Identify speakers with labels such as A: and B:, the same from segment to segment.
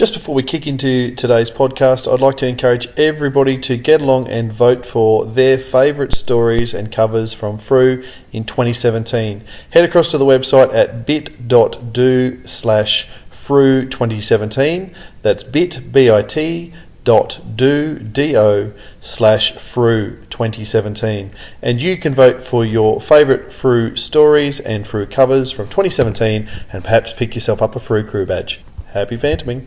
A: Just before we kick into today's podcast, I'd like to encourage everybody to get along and vote for their favourite stories and covers from Frew in 2017. Head across to the website at bit.do slash Frew 2017. That's bit, B-I-T, dot do do slash Frew 2017 and you can vote for your favourite Frew stories and Frew covers from 2017 and perhaps pick yourself up a Frew crew badge. Happy Phantoming!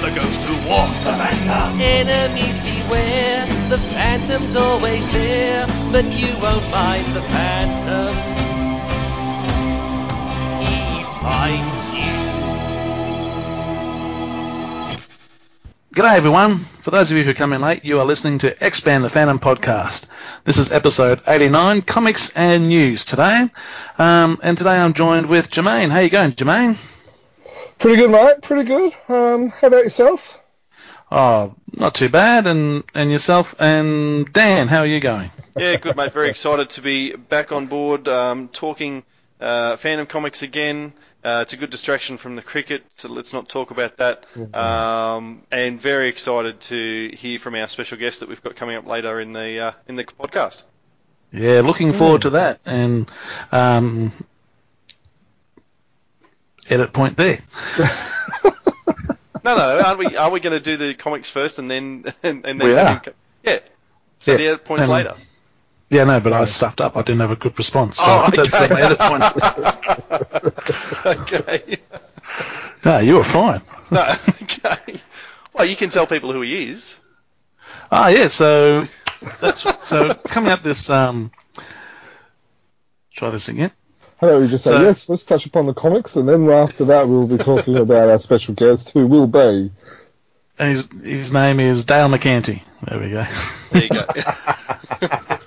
B: The ghost who walks.
C: The Phantom!
B: Enemies beware, the phantom's always there, but you won't mind the phantom. He finds you.
D: G'day everyone. For those of you who come in late, you are listening to Expand the Phantom podcast. This is episode 89, comics and news today. Um, and today I'm joined with Jermaine. How you going, Jermaine?
E: Pretty good, mate. Pretty good. Um, how about yourself?
D: Oh, not too bad. And and yourself and Dan, how are you going?
A: Yeah, good mate. Very excited to be back on board um, talking uh, Phantom Comics again. Uh, it's a good distraction from the cricket, so let's not talk about that. Um, and very excited to hear from our special guest that we've got coming up later in the uh, in the podcast.
D: Yeah, looking forward to that. And um, edit point there.
A: No, no, aren't we? Are we going to do the comics first and then and, and then
D: We are.
A: him yeah. So
D: Yeah.
A: the edit points
D: And-
A: later.
D: Yeah, no, but I stuffed up. I didn't have a good response. So
A: Oh,
D: that's
A: okay.
D: the edit point.
A: okay.
D: No, you were fine.
A: No, okay. Well, you can tell people who he is.
D: Ah, yeah. So, that's, so coming up this, um, try this again.
E: How about we just say,
D: So-
E: yes, let's touch upon the comics, and then after that we'll be talking about our special guest, who will be.
D: And his his name is Dale McCanty. There we go.
A: There you go.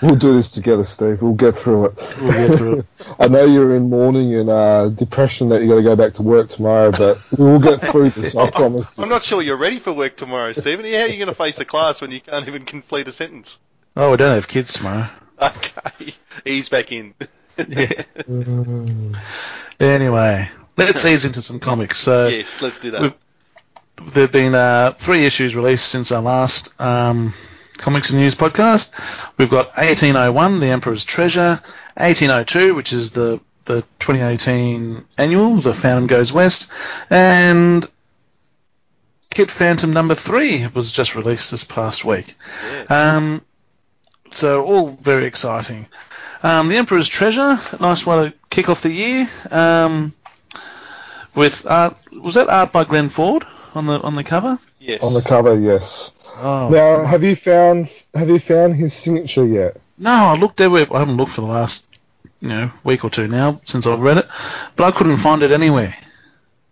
E: We'll do this together, Steve. We'll get through it.
D: We'll get through it.
E: I know you're in mourning and uh, depression that you got to go back to work tomorrow, but we'll get through this. I promise.
A: I'm not sure you're ready for work tomorrow, Stephen. How are you going to face the class when you can't even complete a sentence?
D: Oh, we don't have kids tomorrow.
A: Okay, he's back in.
D: Yeah. Anyway, let's ease into some comics. So
A: yes, let's do that.
D: There've been uh, three issues released since our last um, comics and news podcast. We've got 1801, The Emperor's Treasure, 1802, which is the the 2018 annual, The Phantom Goes West, and Kid Phantom number three was just released this past week. Um, so all very exciting. Um, the Emperor's Treasure, nice way to kick off the year. Um, with art, was that art by Glenn Ford on the on the cover?
A: yes.
E: On the cover, yes.
D: Oh
E: Now, have you found have you found his signature yet?
D: no, I looked everywhere. I haven't looked for the last you know week or two now since I've read it, but I couldn't find it anywhere.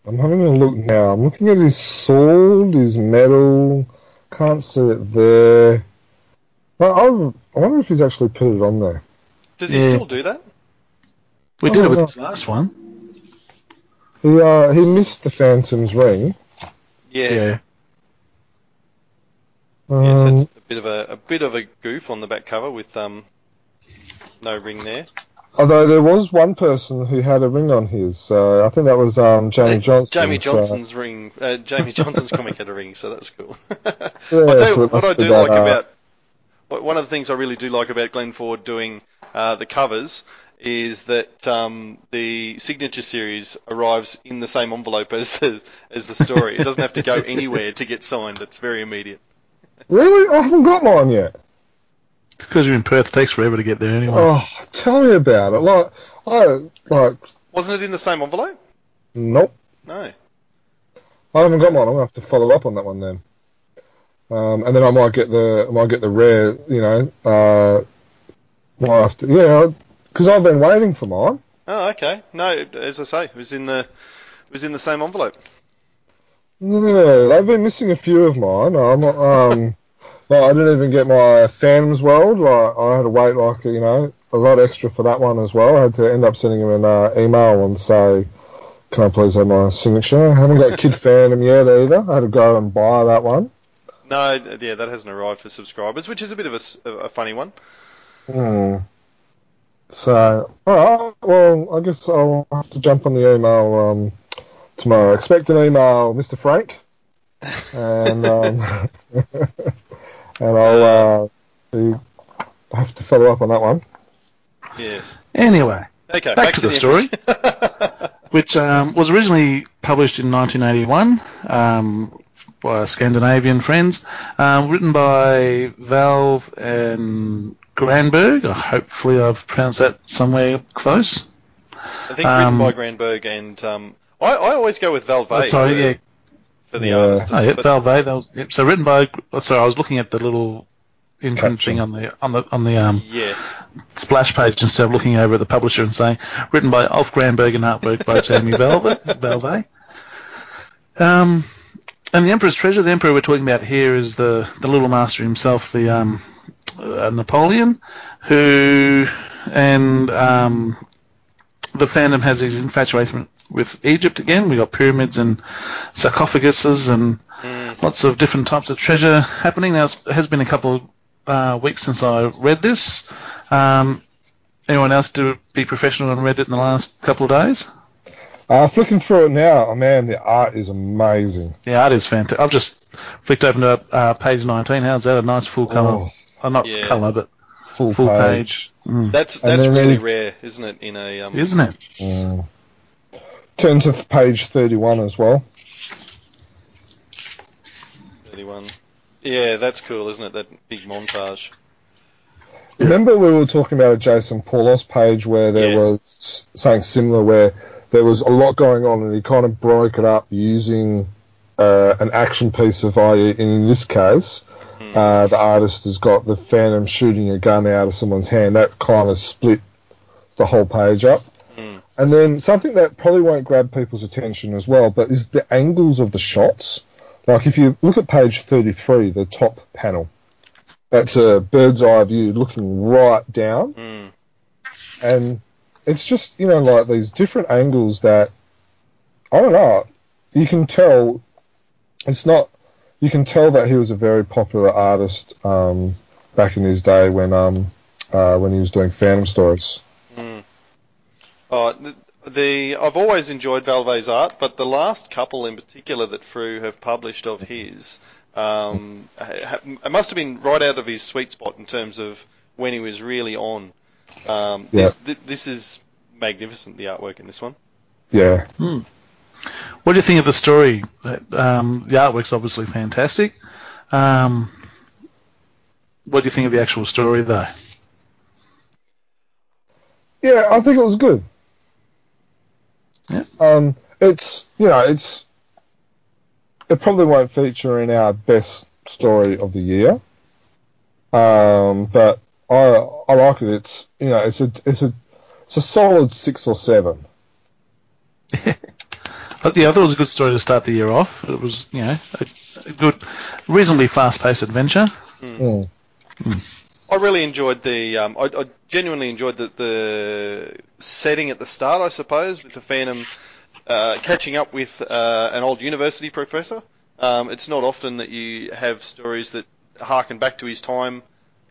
E: I'm having a look now. I'm looking at his sword, his medal. Can't see it there. Well, I, I wonder if he's actually put it on there.
A: Does he
D: Yeah.
A: still do that?
D: We
E: Oh,
D: did it with
E: no.
D: this last one.
E: He uh, he missed the Phantom's ring.
A: Yeah.
D: Yeah.
E: Um,
A: Yes, that's a bit of a, a bit of a goof on the back cover with um no ring there.
E: although there was one person who had a ring on his. So I think that was um, Jamie Johnson.
A: Jamie
E: so-
A: Johnson's ring. Uh, Jamie Johnson's comic had a ring, so that's cool.
E: Yeah,
A: I'll tell you
E: it
A: what I do
E: that,
A: like
E: uh,
A: about one of the things I really do like about Glenn Ford doing uh, the covers is that um, the signature series arrives in the same envelope as the as the story. it doesn't have to go anywhere to get signed. It's very immediate.
E: Really? I haven't got mine yet.
D: Because you're in Perth, it takes forever to get there anyway.
E: Oh, tell me about it. Like, I like,
A: Wasn't it in the same envelope?
E: nope.
A: No.
E: I haven't got mine. I'm gonna have to follow up on that one then. Um, and then I might get the I might get the rare. You know, uh, might have to, yeah, because I've been waiting for mine.
A: Oh, okay. No, as I say, it was in the it was in the same envelope.
E: Yeah, they've been missing a few of mine. I'm, um, Well, I didn't even get my Phantoms World. Like, I had to wait like you know a lot extra for that one as well. I had to end up sending him an uh, email and say, "Can I please have my signature?" I haven't got Kid Phantom yet either. I had to go and buy that one.
A: No, yeah, that hasn't arrived for subscribers, which is a bit of a funny one.
E: Hmm. So, alright, well, I guess I'll have to jump on the email um, tomorrow. Expect an email, Mr. Frank, and um, and I'll uh, have to follow up on that one.
A: Yes.
D: Anyway,
A: Okay.
D: Back to the story.
A: story.
D: which um, was originally published in 1981 um, by Scandinavian friends, um, written by Valve and Granberg. Hopefully, I've pronounced that somewhere close.
A: I think
D: Um,
A: written by Granberg and um, I, I always go with Valve
D: Oh, sorry,
A: for,
D: yeah,
A: for the
E: Yeah.
A: artist.
D: oh, yeah,
A: but-
D: Valve. That was yep, so written by. oh, Sorry, I was looking at the little imprint thing on the on the on the um,
A: yeah.
D: splash page instead of looking over at the publisher and saying written by Ulf Granberg and artwork by Jamie Valve. Valve. Um, and the Emperor's Treasure, the Emperor we're talking about here is the, the little master himself, the um, uh, Napoleon, who and um, the Phantom has his infatuation with Egypt again. We got pyramids and sarcophaguses and lots of different types of treasure happening. Now it has been a couple of uh, weeks since I read this. Um, anyone else to be professional and read it in the last couple of days?
E: Uh, flicking through it now, oh man, the art is amazing.
D: The art is fantastic. I've just flicked open to uh, page 19. How's that? A nice full colour.
E: Oh,
D: not
A: Yeah.
D: colour, but
E: full,
D: full
E: page.
D: page. Mm.
A: That's that's
E: then
A: really
E: they've-
A: rare, isn't it? In a um,
D: Isn't it?
E: Mm. Turn to page 31 as well.
A: 31. Yeah, that's cool, isn't it? That big montage.
E: Remember we were talking about a Jason Paulos page where there
A: Yeah.
E: was something similar where there was a lot going on and he kind of broke it up using uh, an action piece of i.e. in this case uh, the artist has got the phantom shooting a gun out of someone's hand that kind of split the whole page up
A: Mm.
E: and then something that probably won't grab people's attention as well but is the angles of the shots like if you look at page 33 the top panel that's a bird's eye view looking right down
A: Mm.
E: and it's just you know like these different angles that I don't know. You can tell it's not. You can tell that he was a very popular artist um, back in his day when um uh, when he was doing Phantom stories.
A: Oh, the, the I've always enjoyed Valve's art, but the last couple in particular that Frew have published of his, um, ha- ha- it must have been right out of his sweet spot in terms of when he was really on. Um,
E: Yeah.
A: this, this is magnificent, the artwork in this one.
E: Yeah,
D: What do you think of the story? Um, the artwork's obviously fantastic. Um, what do you think of the actual story, though?
E: yeah, I think it was good.
D: Yeah.
E: Um, it's you know it's it probably won't feature in our best story of the year. Um, but I I like it. It's you know it's a it's a it's a solid six or seven.
D: But yeah, I thought it was a good story to start the year off. It was, you know, a, a good, reasonably fast-paced adventure.
E: Mm.
A: I really enjoyed the. Um, I, I genuinely enjoyed the, the setting at the start, I suppose, with the Phantom uh, catching up with uh, an old university professor. Um, it's not often that you have stories that harken back to his time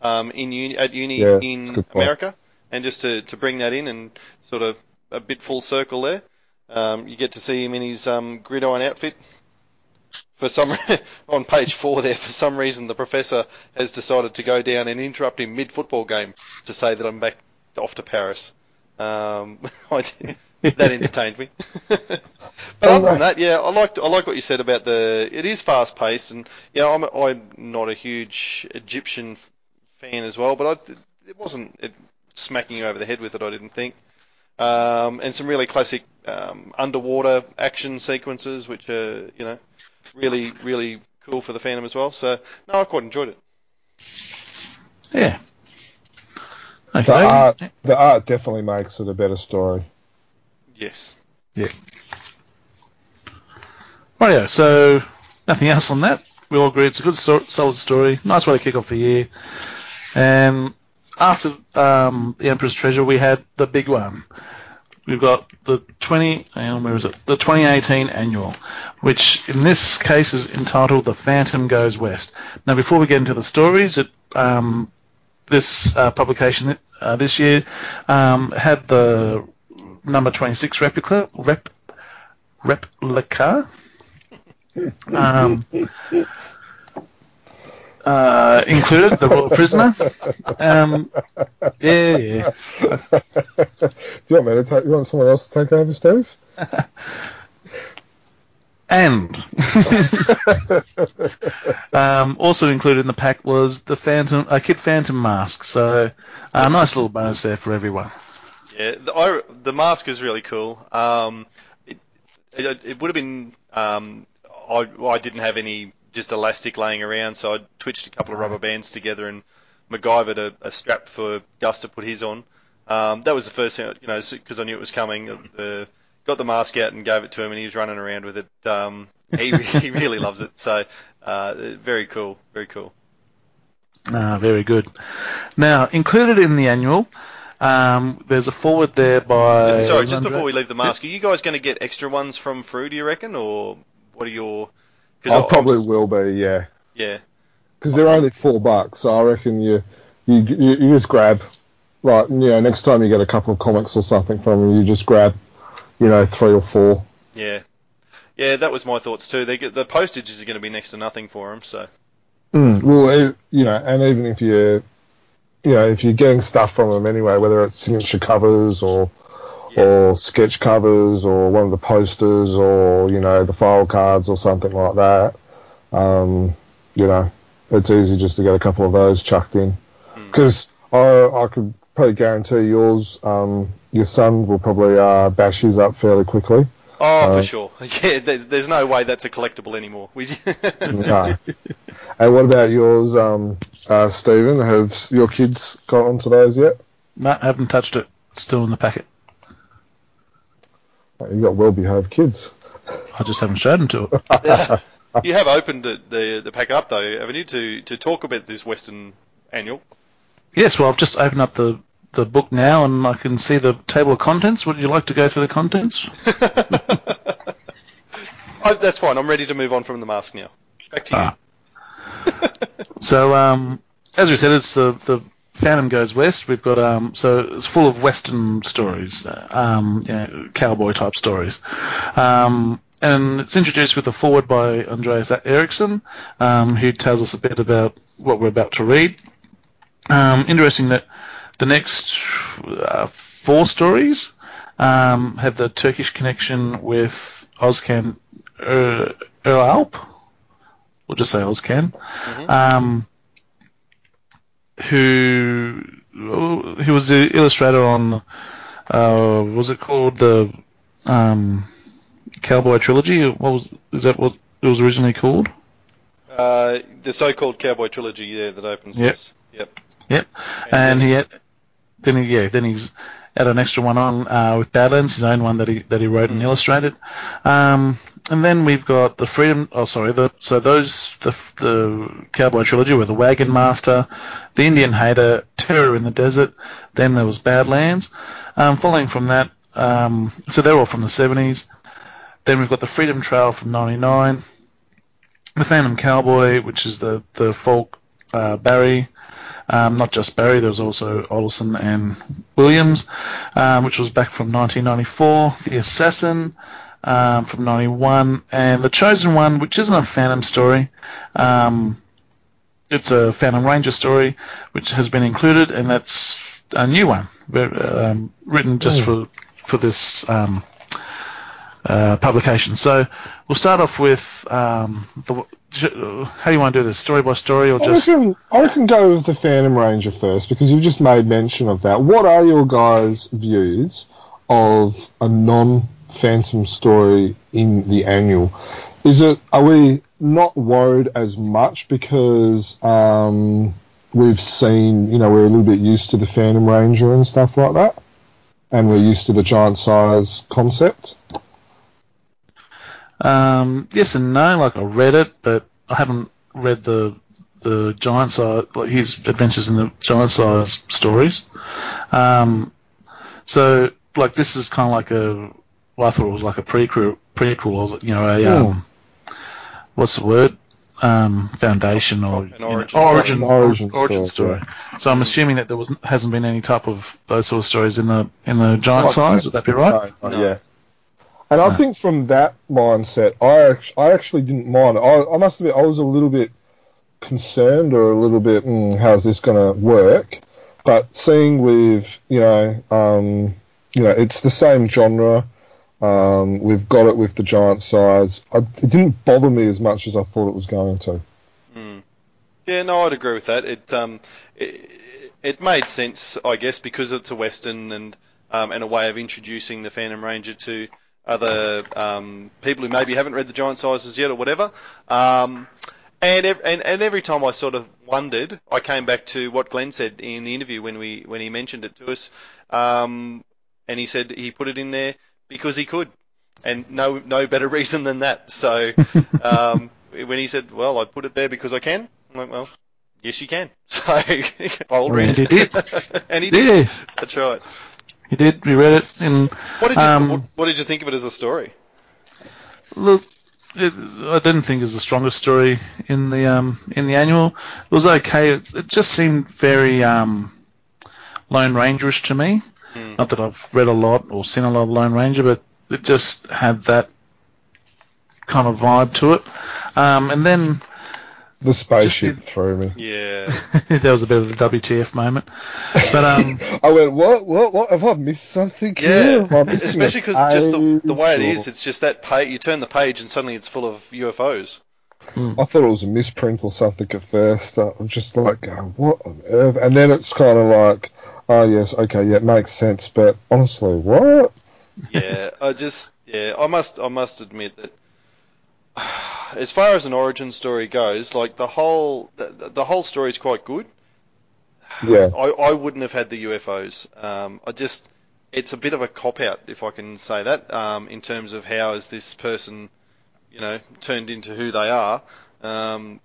A: um, in uni, at uni
E: Yeah,
A: in. America, and just to, to bring that in and sort of a bit full circle there. Um, you get to see him in his um, gridiron outfit. For some on page four there, for some reason the professor has decided to go down and interrupt him mid football game to say that I'm back off to Paris. Um, I that entertained me. but other than that, yeah, I liked I like what you said about the. It is fast paced, and yeah, I'm I'm not a huge Egyptian fan as well, but I, it wasn't it, smacking you over the head with it. I didn't think. Um, and some really classic um, underwater action sequences, which are you know really really cool for the fandom as well. So no, I quite enjoyed it.
D: Yeah.
E: The
D: Okay.
E: art the art definitely makes it a better story.
A: Yes.
D: Yeah. Rightio, so nothing else on that. we all agree it's a good, so- solid story. Nice way to kick off the year. And after um, the Emperor's Treasure, we had the big one. We've got the 20, hang on, where is it? The 2018 annual, which in this case is entitled "The Phantom Goes West." Now, before we get into the stories, it, um, this uh, publication uh, this year um, had the number 26 replica, rep, replica um, uh, included the royal prisoner. Um, yeah, yeah.
E: Do you want me to take? You want someone else to take over, Steve?
D: And um, also included in the pack was the Phantom, a Kid Phantom mask. So a nice little bonus there for everyone.
A: Yeah, the, I, the mask is really cool. Um, it, it, it would have been. Um, I, I didn't have any just elastic laying around, so I twitched a couple of rubber bands together and MacGyvered a, a strap for Gus to put his on. Um, that was the first thing, you know, because I knew it was coming. The, got the mask out and gave it to him, and he was running around with it. Um, he, he really loves it. So uh, very cool, very cool.
D: Ah, very good. Now, included in the annual, um, there's a forward there by.
A: Sorry, just
D: Andre-
A: before we leave the mask, are you guys going to get extra ones from Frew? Do you reckon, or what are your?
E: I
A: I'm-
E: probably will be, yeah,
A: Yeah,
E: because they're only four bucks. So I reckon you, you, you, you just grab, like, you know, next time you get a couple of comics or something from them, you just grab, you know, three or four.
A: yeah, yeah. That was my thoughts too. They get, the postage is going to be next to nothing for them. So
E: Mm, well, you know, and even if you, you know, if you're getting stuff from them anyway, whether it's signature covers or
A: Yeah.
E: or sketch covers or one of the posters or you know the file cards or something like that, um, you know, it's easy just to get a couple of those chucked in.
A: Mm.
E: Because I I could probably guarantee yours, um, your son will probably uh, bash his up fairly quickly.
A: Oh,
E: Uh,
A: for sure. Yeah, there's, there's no way that's a collectible anymore. We
E: No. and what about yours, um, uh, Stephen? Have your kids got onto those yet?
D: No, I haven't touched it. Still in the packet.
E: You got well-behaved kids.
D: I just haven't showed them to it.
A: you have opened the, the the pack up though, haven't you, to to talk about this Western annual?
D: Yes, well, I've just opened up the, the book now and I can see the table of contents. Would you like to go through the contents?
A: I, that's fine. I'm ready to move on from the mask now. Back to you.
D: Ah. So, um, as we said, it's the, the Phantom Goes West. We've got um, so it's full of Western stories, uh, um, you know, cowboy type stories, um, and it's introduced with a forward by Andreas Eriksson, um, who tells us a bit about what we're about to read. Um, interesting that the next uh, four stories um, have the Turkish connection with Ozcan uh, Eralp. We'll just say Ozcan um, who who was the illustrator on uh, was it called the um, Cowboy Trilogy? What was is that what it was originally called?
A: Uh, the so-called Cowboy trilogy, yeah, that opens
D: Yep.
A: this. Yep.
D: Yep. And he had, then he yeah then he's had an extra one on uh, with Badlands, his own one that he that he wrote and illustrated. Um, and then we've got the Freedom. Oh, sorry. The, so those the the Cowboy trilogy were the Wagon Master, the Indian Hater, Terror in the Desert. Then there was Badlands. Um, following from that, um, so they're all from the 70s. Then we've got the Freedom Trail from '99, the Phantom Cowboy, which is the the Falk uh, Barry. Um, not just Barry, there was also Olson and Williams, um, which was back from 1994. The Assassin um, from 91, and The Chosen One, which isn't a Phantom story. Um, it's a Phantom Ranger story, which has been included, and that's a new one, um, written just for for this um, uh, publication. So we'll start off with um, the, how do you want to do this? Story by story, or
E: I
D: just
E: reckon, I reckon go with the Phantom Ranger first because you've just made mention of that. What are your guys' views of a non-Phantom story in the annual? Is it are we not worried as much because um, we've seen you know we're a little bit used to the Phantom Ranger and stuff like that, and we're used to the giant size concept?
D: Um, yes and no. Like I read it, but I haven't read the the giant size, like his adventures in the giant size stories. Um, so like this is kind of like a, well, I thought it was like a prequel, prequel or you know a um, what's the word? Um, foundation or
A: An
D: you know,
A: origin
D: origin,
E: story. Origin
D: origin
E: story,
D: story. So I'm assuming that there was hasn't been any type of those sort of stories in the in the giant
E: Right.
D: size. Would that be right?
E: No,
A: No.
E: Yeah. And I think from that mindset, I I actually didn't mind. I, I must admit, I was a little bit concerned or a little bit, mm, how's this going to work? But seeing with, you know, um, you know, it's the same genre. Um, we've got it with the giant size. I, it didn't bother me as much as I thought it was going to.
A: Yeah, no, I'd agree with that. It um, it, it made sense, I guess, because it's a western and um, and a way of introducing the Phantom Ranger to other um, people who maybe haven't read the Giant Sizes yet or whatever. Um, and, ev- and and every time I sort of wondered, I came back to what Glenn said in the interview when we when he mentioned it to us, um, and he said he put it in there because he could, and no no better reason than that. So um, when he said, "Well, I put it there because I can," I'm like, "Well, yes, you can." So I'll read it. and he did. That's right.
D: He did. We read it in.
A: What did you
D: Um,
A: what, what did you think of it as a story?
D: Look, it, I didn't think it was the strongest story in the um, in the annual. It was okay. It, it just seemed very um, Lone Rangerish to me. Not that I've read a lot or seen a lot of Lone Ranger, but it just had that kind of vibe to it. Um, and then
E: The spaceship
D: Just-
E: threw me.
A: Yeah.
D: that was a bit of a WTF moment. But um,
E: I went, what, what, what? Have I missed something?
A: Yeah,
E: here? Am I missing
A: especially because just the, the way it is, it's just that page. You turn the page and suddenly it's full of UFOs.
E: I thought it was a misprint or something at first. Uh, I'm just like, going, what on earth? And then it's kind of like, oh yes, okay, yeah, it makes sense. But honestly, what?
A: Yeah, I just yeah, I must I must admit that as far as an origin story goes, like the whole the, the whole story is quite good.
E: Yeah,
A: I, I wouldn't have had the UFOs. Um, I just it's a bit of a cop out if I can say that um, in terms of how is this person you know turned into who they are. Um,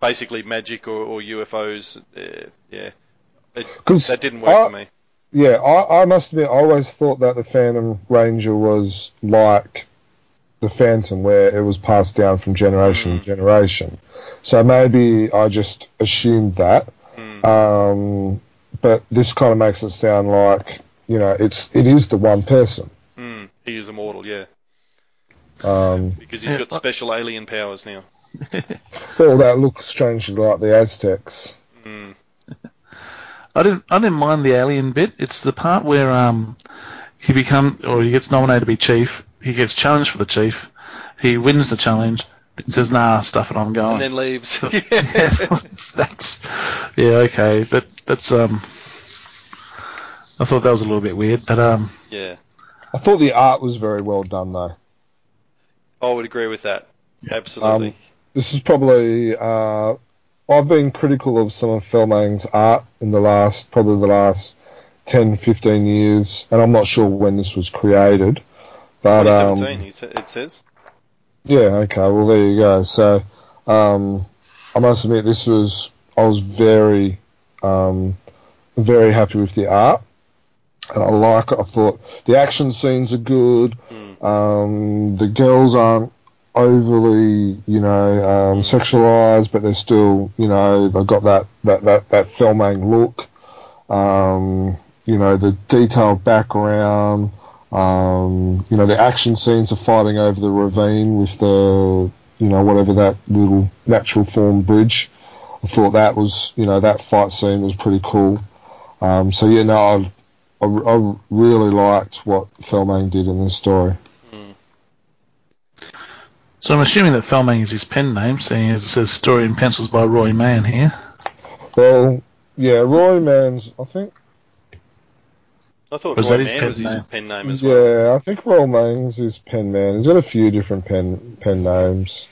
A: basically magic or, or UFOs. Uh, yeah, it, that didn't work
E: I-
A: for me.
E: yeah. I, I must admit, I always thought that the Phantom Ranger was like the Phantom, where it was passed down from generation to generation. So maybe I just assumed that. Um, but this kind of makes it sound like you know it's it is the one person.
A: Mm, he is immortal, yeah,
E: Um,
A: because he's got
D: I-
A: special alien powers now.
E: all that looks strangely like the Aztecs.
A: Mm.
D: I didn't I didn't mind the alien bit. It's the part where um he become or he gets nominated to be chief. He gets challenged for the chief. He wins the challenge. Says nah, stuff it. I'm going.
A: And then leaves.
D: yeah, that's yeah okay. That that's um. I thought that was a little bit weird, but um,
A: yeah,
E: I thought the art was very well done though.
A: I would agree with that. Absolutely.
E: Um, This is probably uh, I've been critical of some of Felmang's art in the last probably the last 10, 15 years, and I'm not sure when this was created. But um,
A: 2017, he it says.
E: Yeah, okay, well there you go. So um, I must admit this was I was very um, very happy with the art. And I like it. I thought the action scenes are good. Um, the girls aren't overly, you know, um, sexualized, but they're still, you know, they've got that that that that Felmang look. Um, you know, the detailed background. Um, you know, the action scenes of fighting over the ravine with the, you know, whatever that little natural form bridge. I thought that was, you know, that fight scene was pretty cool. Um, so yeah, no, I, I, I really liked what Felmang did in this story.
D: so I'm assuming that Felmang is his pen name, seeing as it says "Story in Pencils" by Roy Mann here.
E: Well, yeah, Roy Man's, I think,
A: I thought
D: Was
A: Roy
D: that his pen
A: was his
D: name?
A: pen name as well.
E: yeah, I think Roy Man's his pen man. He's got a few different pen pen names.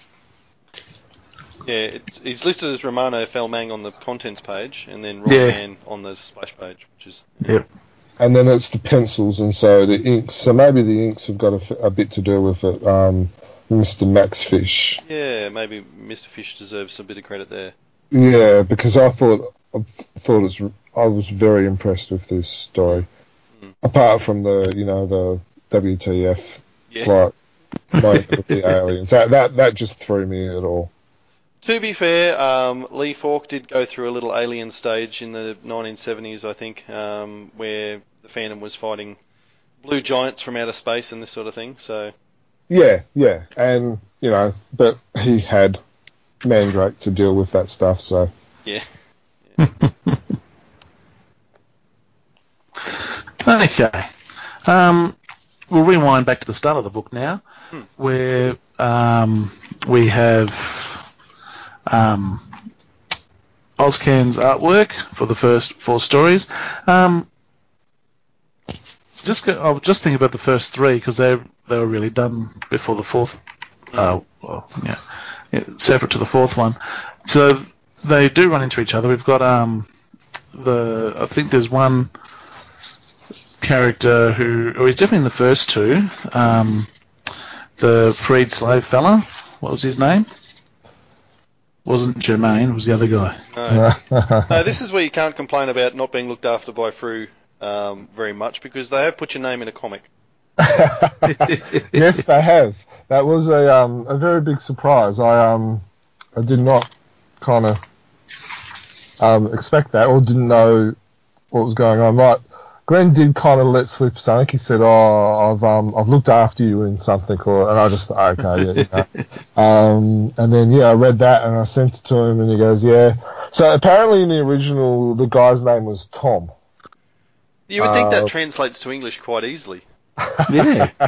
A: Yeah, it's, he's listed as Romano Felmang on the contents page, and then Roy
D: Yeah.
A: Mann on the splash page, which is
D: Yep.
E: And then it's the pencils, and so the inks. So maybe the inks have got a bit to do with it. Um, Mr. Max Fish.
A: Yeah, maybe Mr. Fish deserves a bit of credit there.
E: Yeah, because I thought I thought it's I was very impressed with this story. Apart from the you know the WTF
A: Yeah.
E: like moment with the aliens, that that that just threw me at all.
A: To be fair, um, Lee Falk did go through a little alien stage in the 1970s, I think, um, where the Phantom was fighting blue giants from outer space and this sort of thing. So
E: Yeah, yeah, and you know, but he had Mandrake to deal with that stuff, so
A: yeah,
D: Okay. Um, we'll rewind back to the start of the book now, where um, we have um, Ozcan's artwork for the first four stories. Um, just go, I'll just think about the first three because they they were really done before the fourth. Uh, well, yeah, yeah, separate to the fourth one. So they do run into each other. We've got um, the I think there's one character who, oh, he's definitely in the first two. Um, the freed slave fella. What was his name? Wasn't Jermaine? Was the other guy?
A: no. no, this is where you can't complain about not being looked after by Frew um, very much because they have put your name in a comic.
E: yes, they have. That was a um, a very big surprise. I um I did not kind of um, expect that or didn't know what was going on. Right, Glenn did kind of let slip something. He said, "Oh, I've um I've looked after you in something," or, and I just thought, okay, yeah, you know. um, and then yeah, I read that and I sent it to him, and he goes, "Yeah." So apparently in the original, the guy's name was Tom.
A: You would think
E: Uh,
A: that translates to English quite easily.
D: Yeah.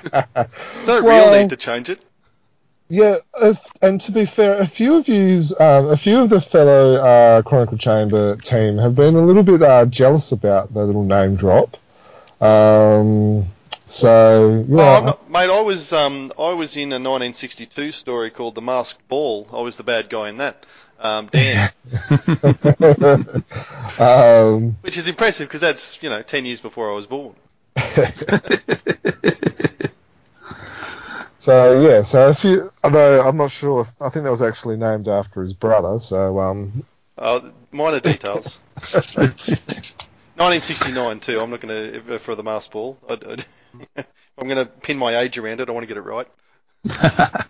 A: Don't
E: Well-
A: really need to change it.
E: Yeah, if, and to be fair, a few of yous, um, a few of the fellow uh, Chronicle Chamber team have been a little bit uh, jealous about the little name drop. Um, so yeah,
A: Oh, I'm not, mate, I was um, I was in a 1962 story called The Masked Ball. I was the bad guy in that. Um, Dan,
E: um,
A: which is impressive because that's you know 10 years before I was born.
E: so yeah, so a few, although I'm not sure, if, I think that was actually named after his brother. So um,
A: Uh, minor details. 1969 too. I'm not going to for the Masked Ball. I'd, I'd, I'm going to pin my age around it. I want to get it right.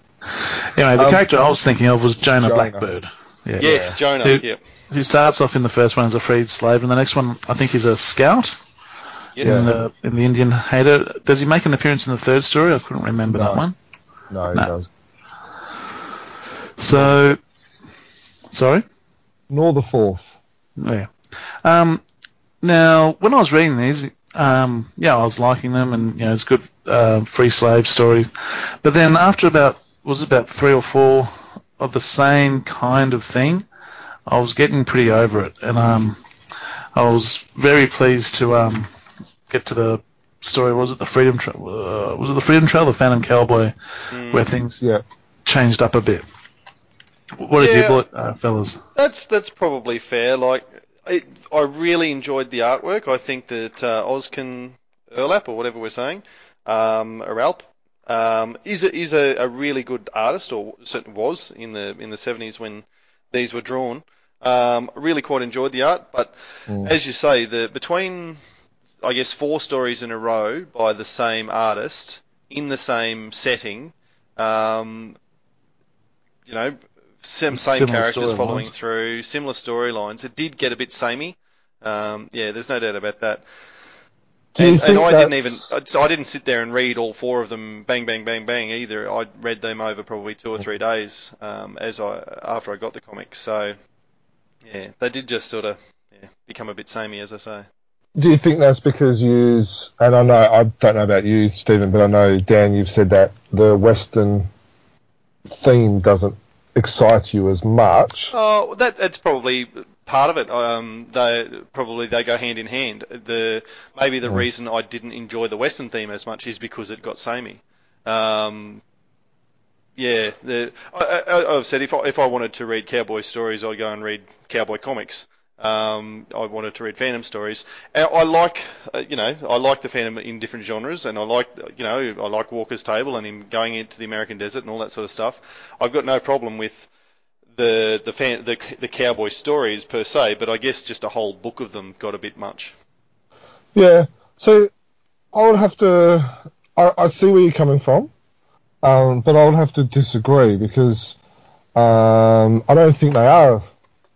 D: Anyway, the
E: Um,
D: character I was thinking of was Jonah,
E: Jonah.
D: Blackbird. Yeah.
A: Yes, Jonah.
D: Who-
A: Yep.
D: Who starts off in the first one as a freed slave, and the next one I think he's a scout
A: Yes.
D: in the in the Indian hater. Does he make an appearance in the third story? I couldn't remember that one.
E: no, he
D: No.
E: does.
D: So, sorry.
E: Nor the fourth.
D: Yeah. Um, now, when I was reading these, um, yeah, I was liking them, and you know, it's a good uh, free slave story. But then after about was it about three or four of the same kind of thing, I was getting pretty over it, and um, I was very pleased to um, get to the story. Was it the Freedom Trail? Uh, was it the Freedom Trail, the Phantom Cowboy,
A: Mm.
D: where things
E: Yeah.
D: changed up a bit? What did
A: Yeah.
D: you thought, uh, fellas?
A: That's that's probably fair. Like, it, I really enjoyed the artwork. I think that uh, Ozcan Erlap or whatever we're saying, um, or Alp, um, is a, is a, a really good artist, or certainly was in the in the 70s when these were drawn. Um, really quite enjoyed the art, but
E: Mm.
A: as you say, the between I guess four stories in a row by the same artist in the same setting, um, you know, same, same characters following
D: storylines.
A: through, similar storylines. It did get a bit samey. Um, yeah, there's no doubt about that. And, and I didn't even so I didn't sit there and read all four of them bang, bang, bang, bang either. I read them over probably two or three days um, as I after I got the comic. So yeah, they did just sort of yeah, become a bit samey, as I say.
E: Do you think that's because you, and I know I don't know about you, Stephen, but I know Dan, you've said that the Western theme doesn't excite you as much.
A: Oh, that that's probably part of it. Um, they probably they go hand in hand. The maybe the
E: Mm.
A: reason I didn't enjoy the Western theme as much is because it got samey. Um, yeah, the I, I, I've said if I, if I wanted to read cowboy stories, I'd go and read cowboy comics. Um, I wanted to read Phantom stories. And I like, uh, you know, I like the Phantom in different genres, and I like, you know, I like Walker's Table and him going into the American desert and all that sort of stuff. I've got no problem with the the fan, the, the cowboy stories per se, but I guess just a whole book of them got a bit much.
E: Yeah. So I would have to. I, I see where you're coming from, um, but I would have to disagree because um, I don't think they are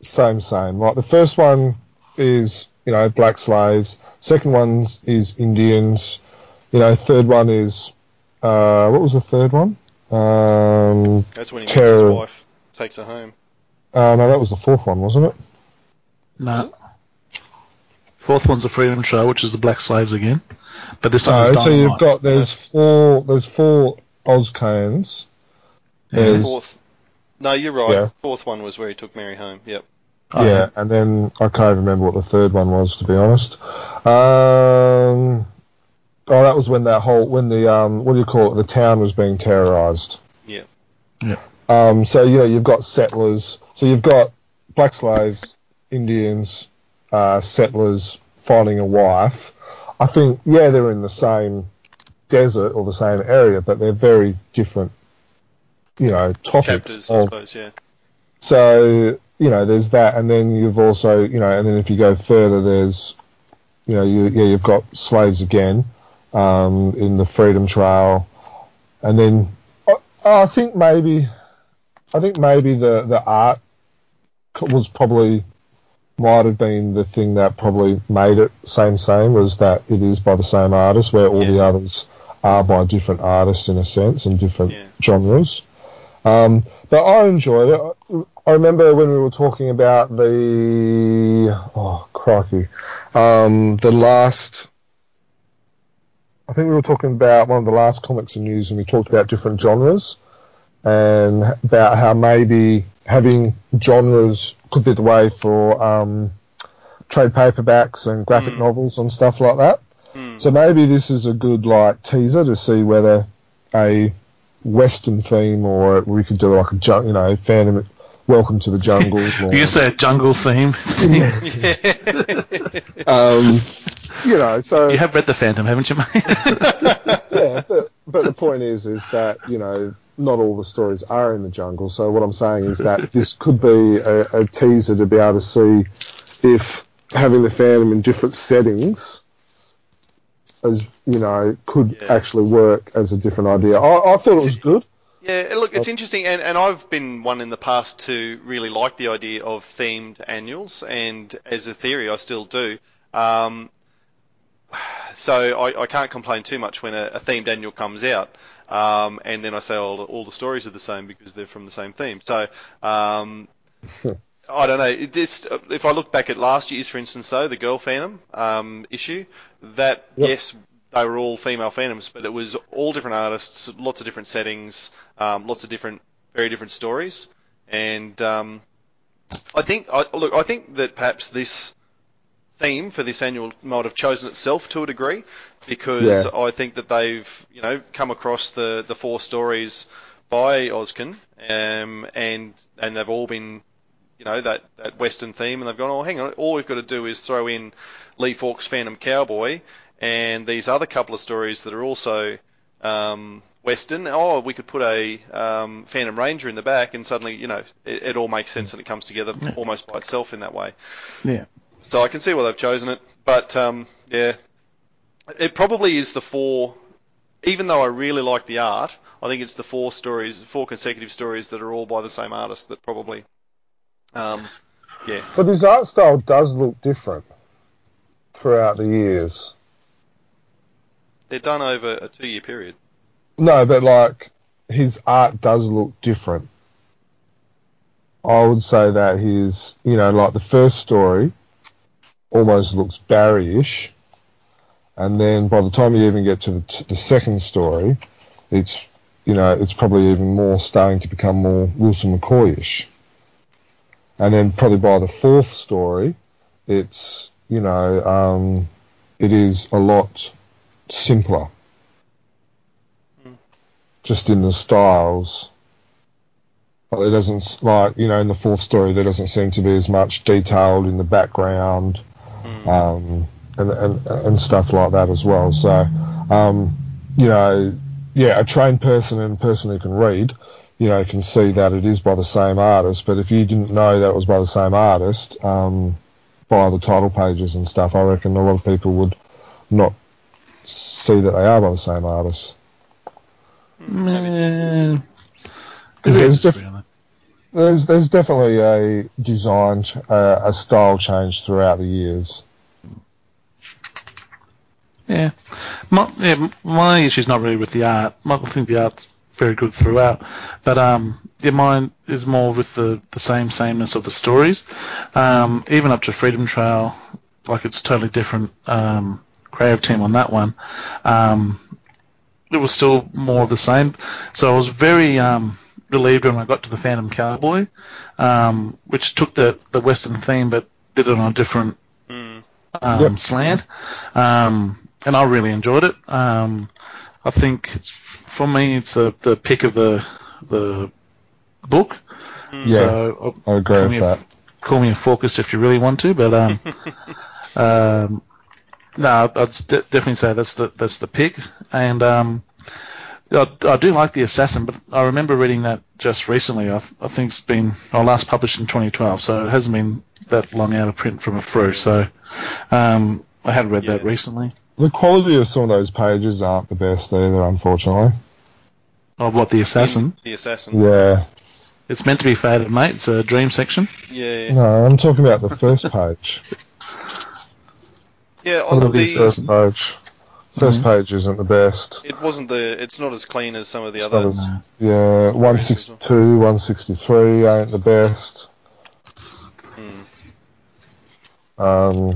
E: same same. Like the first one is you know black slaves. Second one is Indians. You know, third one is uh, what was the third one? Um,
A: That's when he meets
E: Terror.
A: his wife, takes her home.
E: uh, no, that was the fourth one, wasn't it?
D: No. Fourth one's the Freedom Trail, which is the black slaves again. But this time
E: No, so you've
D: Dynamite.
E: got there's four there's four Ozcanes. There's
A: Fourth. No, you're right.
E: Yeah.
A: Fourth one was where he took Mary home. Yep.
D: Oh,
E: yeah, and then I can't remember what the third one was to be honest. Um, oh, that was when that whole when the um, what do you call it? The town was being terrorized.
A: Yeah.
D: Yeah.
E: Um, so you know you've got settlers. So you've got black slaves, Indians, uh, settlers finding a wife. I think yeah they're in the same desert or the same area, but they're very different. You know topics
A: Chapters,
E: of
A: suppose. Yeah.
E: so you know, there's that, and then you've also, you know, and then if you go further, there's, you know, you yeah, you've got slaves again um, in the Freedom Trail, and then I, I think maybe, I think maybe the the art was probably might have been the thing that probably made it same same was that it is by the same artist, where all the others are by different artists in a sense and different
A: Yeah.
E: genres. Um, but I enjoyed it. I remember when we were talking about the oh crikey, um, the last. I think we were talking about one of the last comics and news, and we talked about different genres, and about how maybe having genres could be the way for um, trade paperbacks and graphic
A: Mm.
E: novels and stuff like that.
A: Hmm.
E: So maybe this is a good like teaser to see whether a western theme or we could do like a jun- you know Phantom Welcome to the Jungle. or,
D: You can say a jungle theme.
E: um, you know, so
D: you have read the Phantom, haven't you, mate?
E: yeah, but, but the point is, is that you know not all the stories are in the jungle. So what I'm saying is that this could be a, a teaser to be able to see if having the Phantom in different settings, as you know, could
A: Yeah.
E: actually work as a different idea. I, I thought it was good.
A: Yeah, look, it's interesting, and, and I've been one in the past to really like the idea of themed annuals, and as a theory, I still do. Um, so I, I can't complain too much when a, a themed annual comes out, um, and then I say all, the- all the stories are the same because they're from the same theme. So um, I don't know. This, if I look back at last year's, for instance, though the Girl Phantom um, issue, that
E: Yep.
A: yes, they were all female phantoms, but it was all different artists, lots of different settings, um, lots of different, very different stories, and um, I think, I, look, I think that perhaps this theme for this annual might have chosen itself to a degree, because
E: Yeah.
A: I think that they've, you know, come across the the four stories by Oskin, um, and and they've all been you know, that, that Western theme, and they've gone, oh, hang on, all we've got to do is throw in Lee Falk's Phantom Cowboy and these other couple of stories that are also um, Western. Oh, we could put a um, Phantom Ranger in the back, and suddenly, you know, it, it all makes sense and it comes together almost by itself in that way.
D: yeah.
A: So I can see why they've chosen it, but um, yeah, it probably is the four. Even though I really like the art, I think it's the four stories, four consecutive stories that are all by the same artist that probably, um, yeah,
E: But his art style does look different throughout the years.
A: they're done over a two-year period.
E: No, but like his art does look different. I would say that his, you know, like the first story almost looks Barry-ish, and then by the time you even get to the, to the second story, it's, you know, it's probably even more starting to become more Wilson McCoy-ish. And then probably by the fourth story, it's, you know, um, it is a lot simpler just in the styles. But there doesn't like you know in the fourth story there doesn't seem to be as much detailed in the background um, and, and and stuff like that as well. So um, you know, yeah, a trained person and a person who can read, you know, can see that it is by the same artist. But if you didn't know that it was by the same artist, um, by the title pages and stuff, I reckon a lot of people would not see that they are by the same artist.
D: Eh,
E: There's def- There's there's definitely a design, uh, a style change throughout the years.
D: Yeah, my yeah, my issue's not really with the art. I think the art's very good throughout, but um, yeah, mine is more with the, the same sameness of the stories. Um, even up to Freedom Trail, like it's totally different um, creative team on that one. Um, it was still more of the same. So I was very um, relieved when I got to the Phantom Cowboy, um, which took the the Western theme but did it on a different
A: Mm.
D: um,
E: Yep.
D: slant, um, and I really enjoyed it. I think for me, it's the, the pick of the the book.
E: Yeah,
D: So uh,
E: I agree with
D: me a-
E: that.
D: call me a focus if you really want to, but um, um, no, I'd de- definitely say that's the that's the pick, and um, I, I do like the assassin, but I remember reading that just recently. I, th- I think it's been I last published in 2012, so it hasn't been that long out of print from a through. So um, I had read that recently.
E: The quality of some of those pages aren't the best either, unfortunately.
D: Of what the assassin?
A: The assassin.
E: Yeah.
D: It's meant to be faded, mate. It's a dream section.
A: Yeah.
E: No, I'm talking about the first page.
A: Yeah. On
E: the
A: the,
E: first page. 1st page isn't the best.
A: it wasn't the. It's not as clean as some of the
E: It's
A: others.
E: as- Yeah, 162, 163 ain't the best. Um,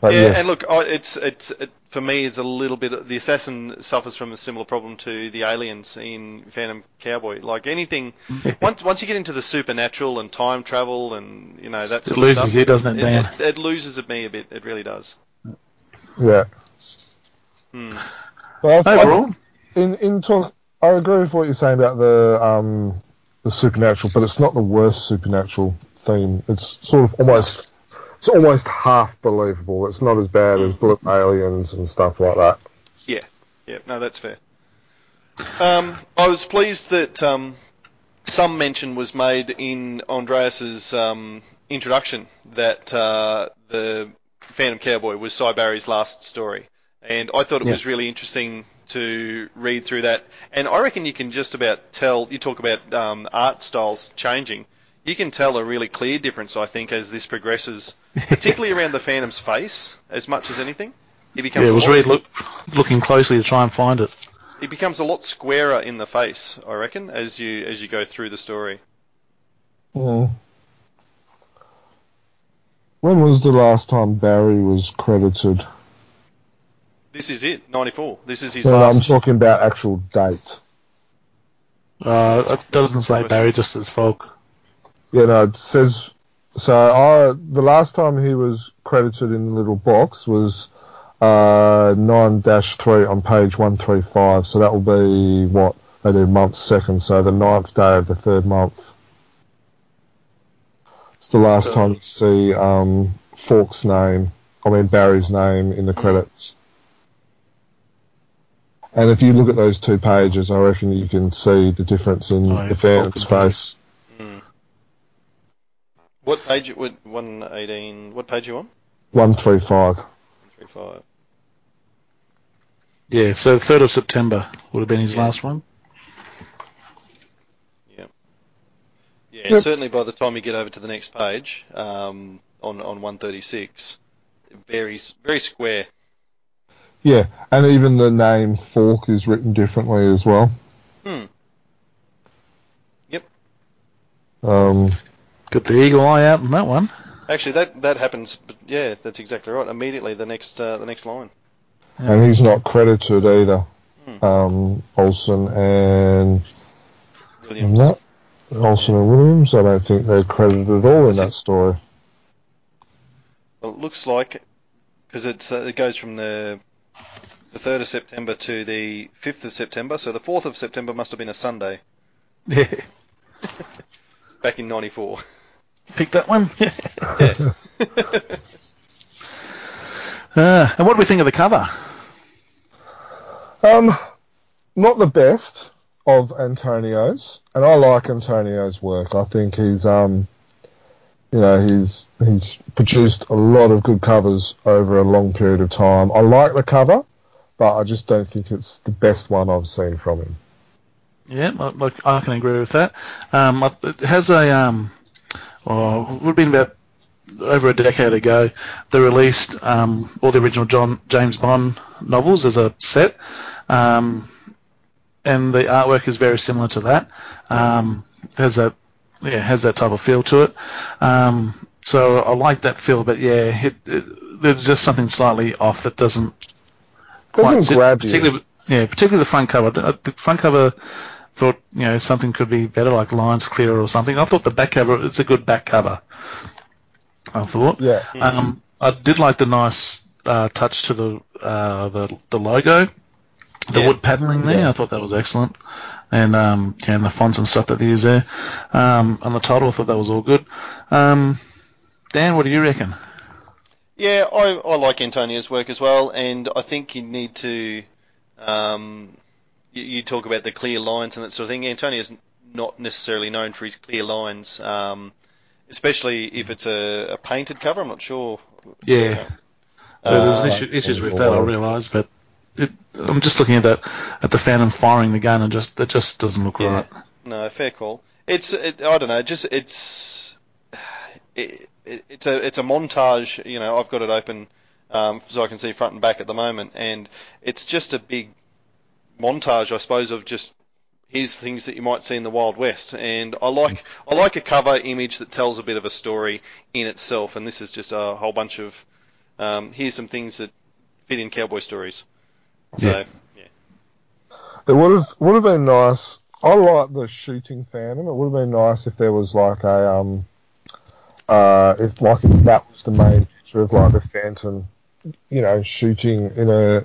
E: but
A: yeah,
E: yes,
A: and look, I, it's it's it, for me, it's a little bit. The assassin suffers from a similar problem to the aliens in Phantom Cowboy. Like anything, once once you get into the supernatural and time travel and you know that
D: It loses
A: of stuff,
D: you, doesn't it, Dan?
A: It, it, loses at me a bit. It really does.
E: yeah.
A: Hmm.
E: But I, I- in in talk, I agree with what you're saying about the um the supernatural, but it's not the worst supernatural theme. It's sort of almost it's almost half believable. It's not as bad as Bullet Aliens and stuff like that.
A: Yeah, yeah, no, that's fair. Um, I was pleased that um, some mention was made in Andreas's um, introduction that uh, the Phantom Cowboy was Cy Barry's last story, and I thought it
D: Yeah.
A: was really interesting to read through that. And I reckon you can just about tell. You talk about um, art styles changing. You can tell a really clear difference, I think, as this progresses, particularly around the Phantom's face, as much as anything. He becomes
D: yeah, it was
A: lot-
D: really look, looking closely to try and find it.
A: it becomes a lot squarer in the face, I reckon, as you as you go through the story.
E: Mm. When was the last time Barry was credited?
A: This is it, ninety four. This is his
E: No, I'm talking about actual date.
D: Uh, it doesn't say Barry, just says Falk.
E: Yeah, know, it says. So I the last time he was credited in the little box was uh, nine three on page one three five. So that will be what they do month second. So the ninth day of the third month. It's the last time you see um, Falk's name. I mean Barry's name in the credits. And if you look at those two pages, I reckon you can see the difference in
D: Oh, yeah,
E: the
D: and
E: face.
A: What page? What one eighteen? What page you on?
E: One three five.
A: Three five.
D: Yeah, so 3rd of September would have been his
A: Yeah.
D: last one.
A: Yeah. Yeah,
E: Yep.
A: certainly by the time you get over to the next page, um, on on one thirty six, very very square.
E: Yeah, and even the name Falk is written differently as well.
A: Hmm. Yep.
E: Um,
D: Got the eagle eye out on that one.
A: Actually, that that happens. But yeah, that's exactly right. Immediately, the next uh, the next line.
E: and he's not credited either.
A: Hmm.
E: Um, Olsen and and
A: Williams.
E: that Olsen and Williams. I don't think they're credited at all in that story.
A: Well, it looks like because it's uh, it goes from the the 3rd of September to the 5th of September. So the 4th of September must have been a Sunday
D: Yeah.
A: back in '94.
D: Pick that one.
A: Yeah.
D: uh, and what do we think of the cover?
E: Um, not the best of Antonio's, and I like Antonio's work. I think he's um, you know, he's he's produced a lot of good covers over a long period of time. I like the cover, but I just don't think it's the best one I've seen from him.
D: Yeah, like I can agree with that. Um, it has a um, well, it would have been about over a decade ago. They released um, all the original John James Bond novels as a set, um, and the artwork is very similar to that. Um, has that yeah has that type of feel to it. Um, so I like that feel, but yeah, it, it, there's just something slightly off that doesn't
E: Doesn't
D: sit,
E: grab you.
D: particularly, Yeah, particularly the front cover. The front cover thought you know something could be better, like lines clearer or something. I thought the back cover it's a good back cover. I thought.
E: Yeah.
D: Um, I did like the nice uh, touch to the uh, the the logo, the
A: Yeah.
D: wood paneling there.
E: Yeah.
D: I thought that was excellent, and um, yeah, and the fonts and stuff that they use there. Um, and the title, I thought that was all good. Um, Dan, what do you reckon?
A: Yeah, I, I like Antonio's work as well, and I think you need to. Um, you, you talk about the clear lines and that sort of thing. Antonio's not necessarily known for his clear lines, um, especially if it's a, a painted cover. I'm not sure.
D: Yeah. So there's
A: Uh,
D: issue, issues with that, I realise, but it, I'm just looking at that at the Phantom firing the gun, and just that just doesn't look
A: Yeah.
D: right.
A: No, fair call. It's it, I don't know, just it's it, it, it's a it's a montage. You know, I've got it open um, so I can see front and back at the moment, and it's just a big montage, I suppose, of just here's things that you might see in the Wild West. And I like I like a cover image that tells a bit of a story in itself, and this is just a whole bunch of um, here's some things that fit in cowboy stories. So
D: Yeah.
A: yeah,
E: It would have would have been nice. I like the shooting Phantom. It would have been nice if there was like a um, uh, if like if that was the main picture of like the Phantom, you know, shooting in a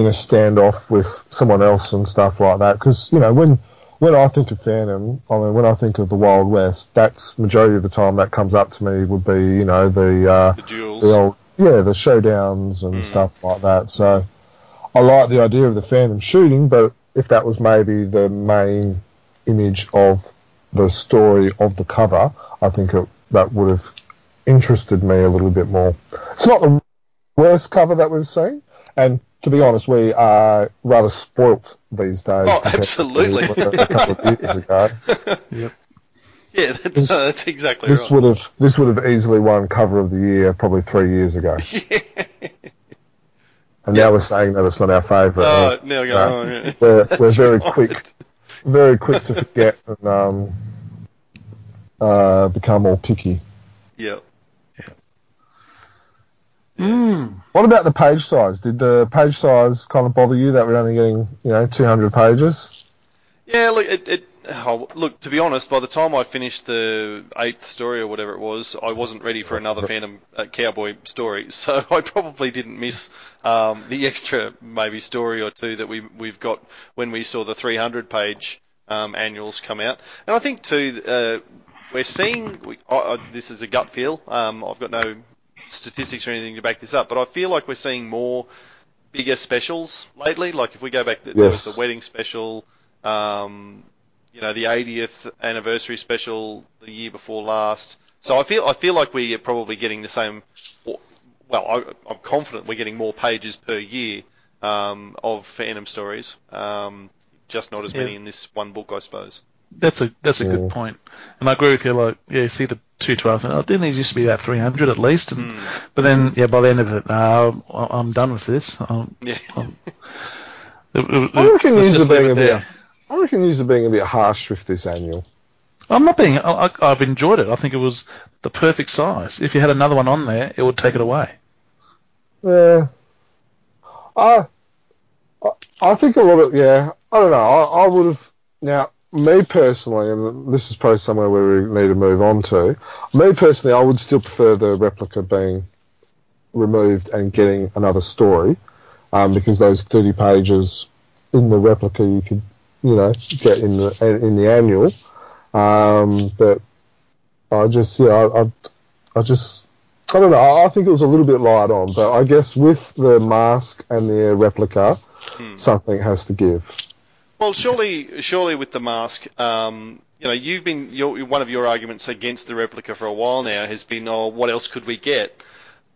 E: in a standoff with someone else and stuff like that. Because you know when when I think of Phantom, I mean when I think of the Wild West, that's majority of the time that comes up to me would be you know the uh,
A: the duels.
E: the old yeah the showdowns and
A: Mm.
E: stuff like that. So I like the idea of the Phantom shooting, but if that was maybe the main image of the story of the cover, I think it, that would have interested me a little bit more. It's not the worst cover that we've seen, and to be honest, we are rather spoilt these days.
A: Oh, absolutely.
E: a couple of years ago.
A: Yeah, that's,
E: This-
A: that's exactly
E: This
A: right.
E: would have this would have easily won cover of the year probably three years ago. And now we're saying that it's not our favourite.
A: Oh,
E: and
A: now
E: it's-
A: go
E: no,
A: on. Yeah.
E: we're, we're very
A: right.
E: quick, very quick to forget and um, uh, become all picky.
A: Yeah.
D: Mm.
E: What about the page size? Did the page size kind of bother you that we're only getting, you know, 200 pages?
A: Yeah, look, it, it, oh, look. To be honest, by the time I finished the eighth story or whatever it was, I wasn't ready for another Phantom uh, Cowboy story. So I probably didn't miss um, the extra maybe story or two that we we've got when we saw the 300 page um, annuals come out. And I think too, uh, we're seeing. We, I, I, this is a gut feel. Um, I've got no statistics or anything to back this up, but I feel like we're seeing more bigger specials lately. Like if we go back, there was the wedding special um, you know, the 80th anniversary special the year before last. So I feel I feel like we are probably getting the same. Well, I, I'm confident we're getting more pages per year um, of Phantom stories. Um, just not as many
D: Yeah.
A: in this one book, I suppose.
D: That's a that's a
E: Yeah.
D: good point, and I agree with you. Like, yeah, see the two twelve. Oh, didn't these used to be about three hundred at least? And
A: Hmm.
D: but then, yeah, by the end of it, uh, I'm done with this. Um,
A: Yeah.
D: it, it,
E: I reckon
D: let's
E: these are being a bit. I reckon these are being a bit harsh with this annual.
D: I'm not being. I, I- I've enjoyed it. I think it was the perfect size. If you had another one on there, it would take it away.
E: Yeah. I, I, I think a lot of yeah. I don't know. I, I would have now. Me personally, and this is probably somewhere where we need to move on to. Me personally, I would still prefer the replica being removed and getting another story. um, because those 30 pages in the replica you could, you know, get in the in the annual. Um, but I just, yeah, I, I, I just, I don't know. I, I think it was a little bit light on, but I guess with the mask and the replica, something has to give.
A: Well, surely, surely with the mask, um, you know, you've been your, one of your arguments against the replica for a while now has been, oh, what else could we get?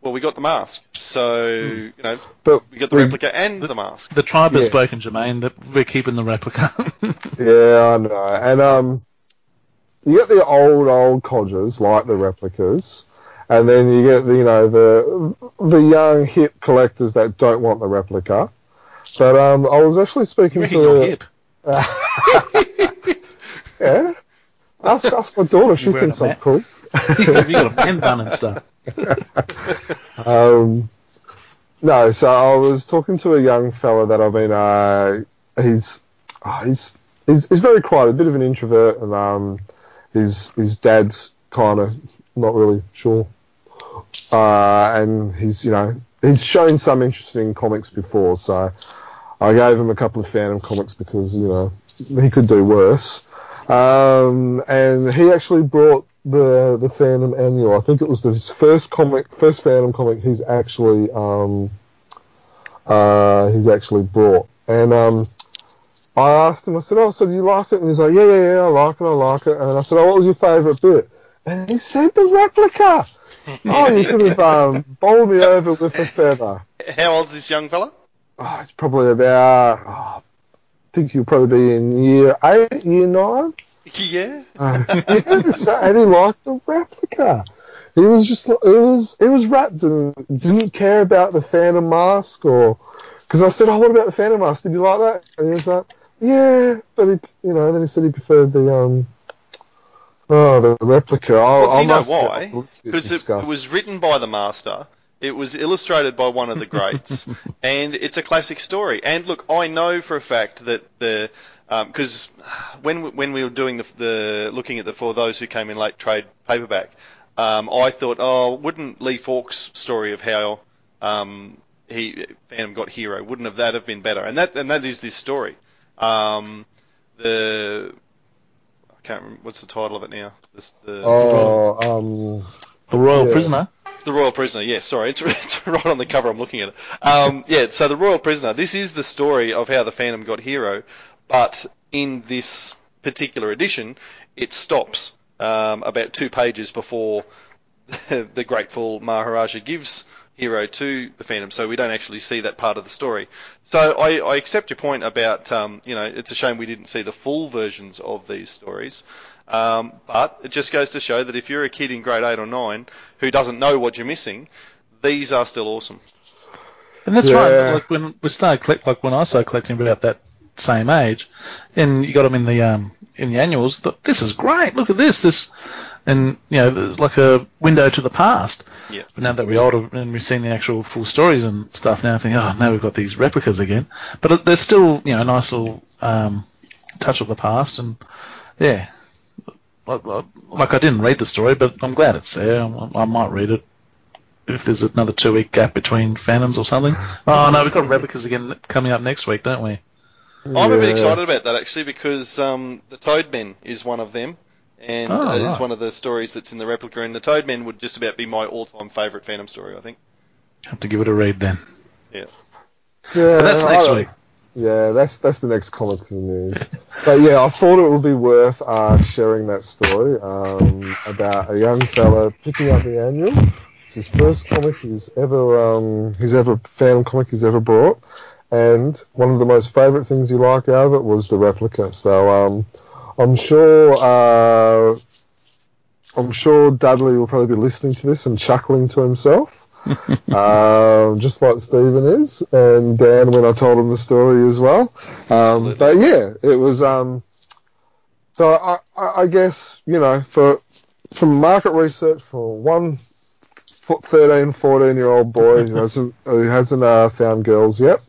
A: Well, we got the mask, so you know,
E: But
A: we got the
E: we-
A: replica and the mask.
D: The tribe has
E: Yeah.
D: spoken, Jermaine, that we're keeping the replica.
E: Yeah, I know. And um, you get the old old codgers like the replicas, and then you get the you know the the young hip collectors that don't want the replica. But um, I was actually speaking to
D: you're hip?
E: yeah. Ask, ask my daughter; she thinks I'm cool.
D: You've got a pen bun and stuff.
E: Um, no, so I was talking to a young fella that I've been. Uh, he's, oh, he's he's he's very quiet, a bit of an introvert, and um, his his dad's kind of not really sure. Uh, and he's you know he's shown some interest in comics before, so I gave him a couple of Phantom comics because you know he could do worse. Um, and he actually brought the the Phantom annual. I think it was his first comic, first Phantom comic he's actually um, uh, he's actually brought. And um, I asked him, I said, "Oh, so do you like it?" And he's like, "Yeah, yeah, yeah, I like it, I like it." And I said, "Oh, what was your favourite bit?" And he said, "The replica." oh, you could have um, bowled me over with a feather.
A: How old's this young fella?
E: Oh, it's probably about. Oh, I think he'll probably be in year eight, year nine.
A: Yeah.
E: Uh, yeah, so- and he liked the replica. He was just, it was, it was wrapped and didn't care about the Phantom mask or, because I said, oh, what about the Phantom mask? Did you like that? And he was like, yeah, but he, you know, then he said he preferred the, um, oh, the replica. I,
A: Well, do
E: I
A: you know why?
E: a little bit
A: Because it, it was written by the master. It was illustrated by one of the greats, and it's a classic story. And look, I know for a fact that the because when when we were doing the, the looking at the for those who came in late trade paperback, um, I thought, oh, wouldn't Lee Falk's story of how um, he Phantom got hero wouldn't have that have been better? And that and that is this story. Um, the I can't remember what's the title of it now. This, the,
E: Oh, um,
D: The royal
E: Yeah.
D: prisoner.
A: The Royal Prisoner, yes, sorry, it's, it's right on the cover, I'm looking at it. Um, yeah, so The Royal Prisoner, this is the story of how the Phantom got hero, but in this particular edition, it stops um, about two pages before the grateful Maharaja gives hero to the Phantom, so we don't actually see that part of the story. So I, I accept your point about, um, you know, it's a shame we didn't see the full versions of these stories. Um, but it just goes to show that if you're a kid in grade 8 or 9 who doesn't know what you're missing, these are still awesome.
D: And that's
E: Yeah.
D: right. Like when we started collect, like when I started collecting about that same age, and you got them in the um in the annuals. Thought, this is great. Look at this. This, and you know, there's like a window to the past.
A: Yeah.
D: But now that we're older and we've seen the actual full stories and stuff, now I think, oh, now we've got these replicas again. But it- there's still you know a nice little um touch of the past, and yeah. Like, like- like I didn't read the story, but I'm glad it's there. I, I might read it if there's another two week gap between Phantoms or something. Oh no, we've got replicas again coming up next week, don't we?
A: I'm a bit excited about that actually because um, the Toadmen is one of them, and
D: Oh,
A: uh, is
D: right.
A: one of the stories that's in the replica. And the Toadmen would just about be my all-time favourite Phantom story, I think.
D: Have to give it a read then.
A: Yeah.
E: Yeah,
D: But that's
E: I
D: next
E: don't-
D: week.
E: Yeah, that's that's the next comics news. but yeah, I thought it would be worth uh, sharing that story um, about a young fella picking up the annual. It's his first comic he's ever um, he's ever fan comic he's ever brought, and one of the most favourite things he liked out of it was the replica. So um, I'm sure uh, I'm sure Dudley will probably be listening to this and chuckling to himself um, just like Stephen is, and Dan when I told him the story as well. Um, but yeah, it was. Um, so I, I, guess you know, for from market research for one 13, 14 year old boy who hasn't who hasn't uh, found girls yet,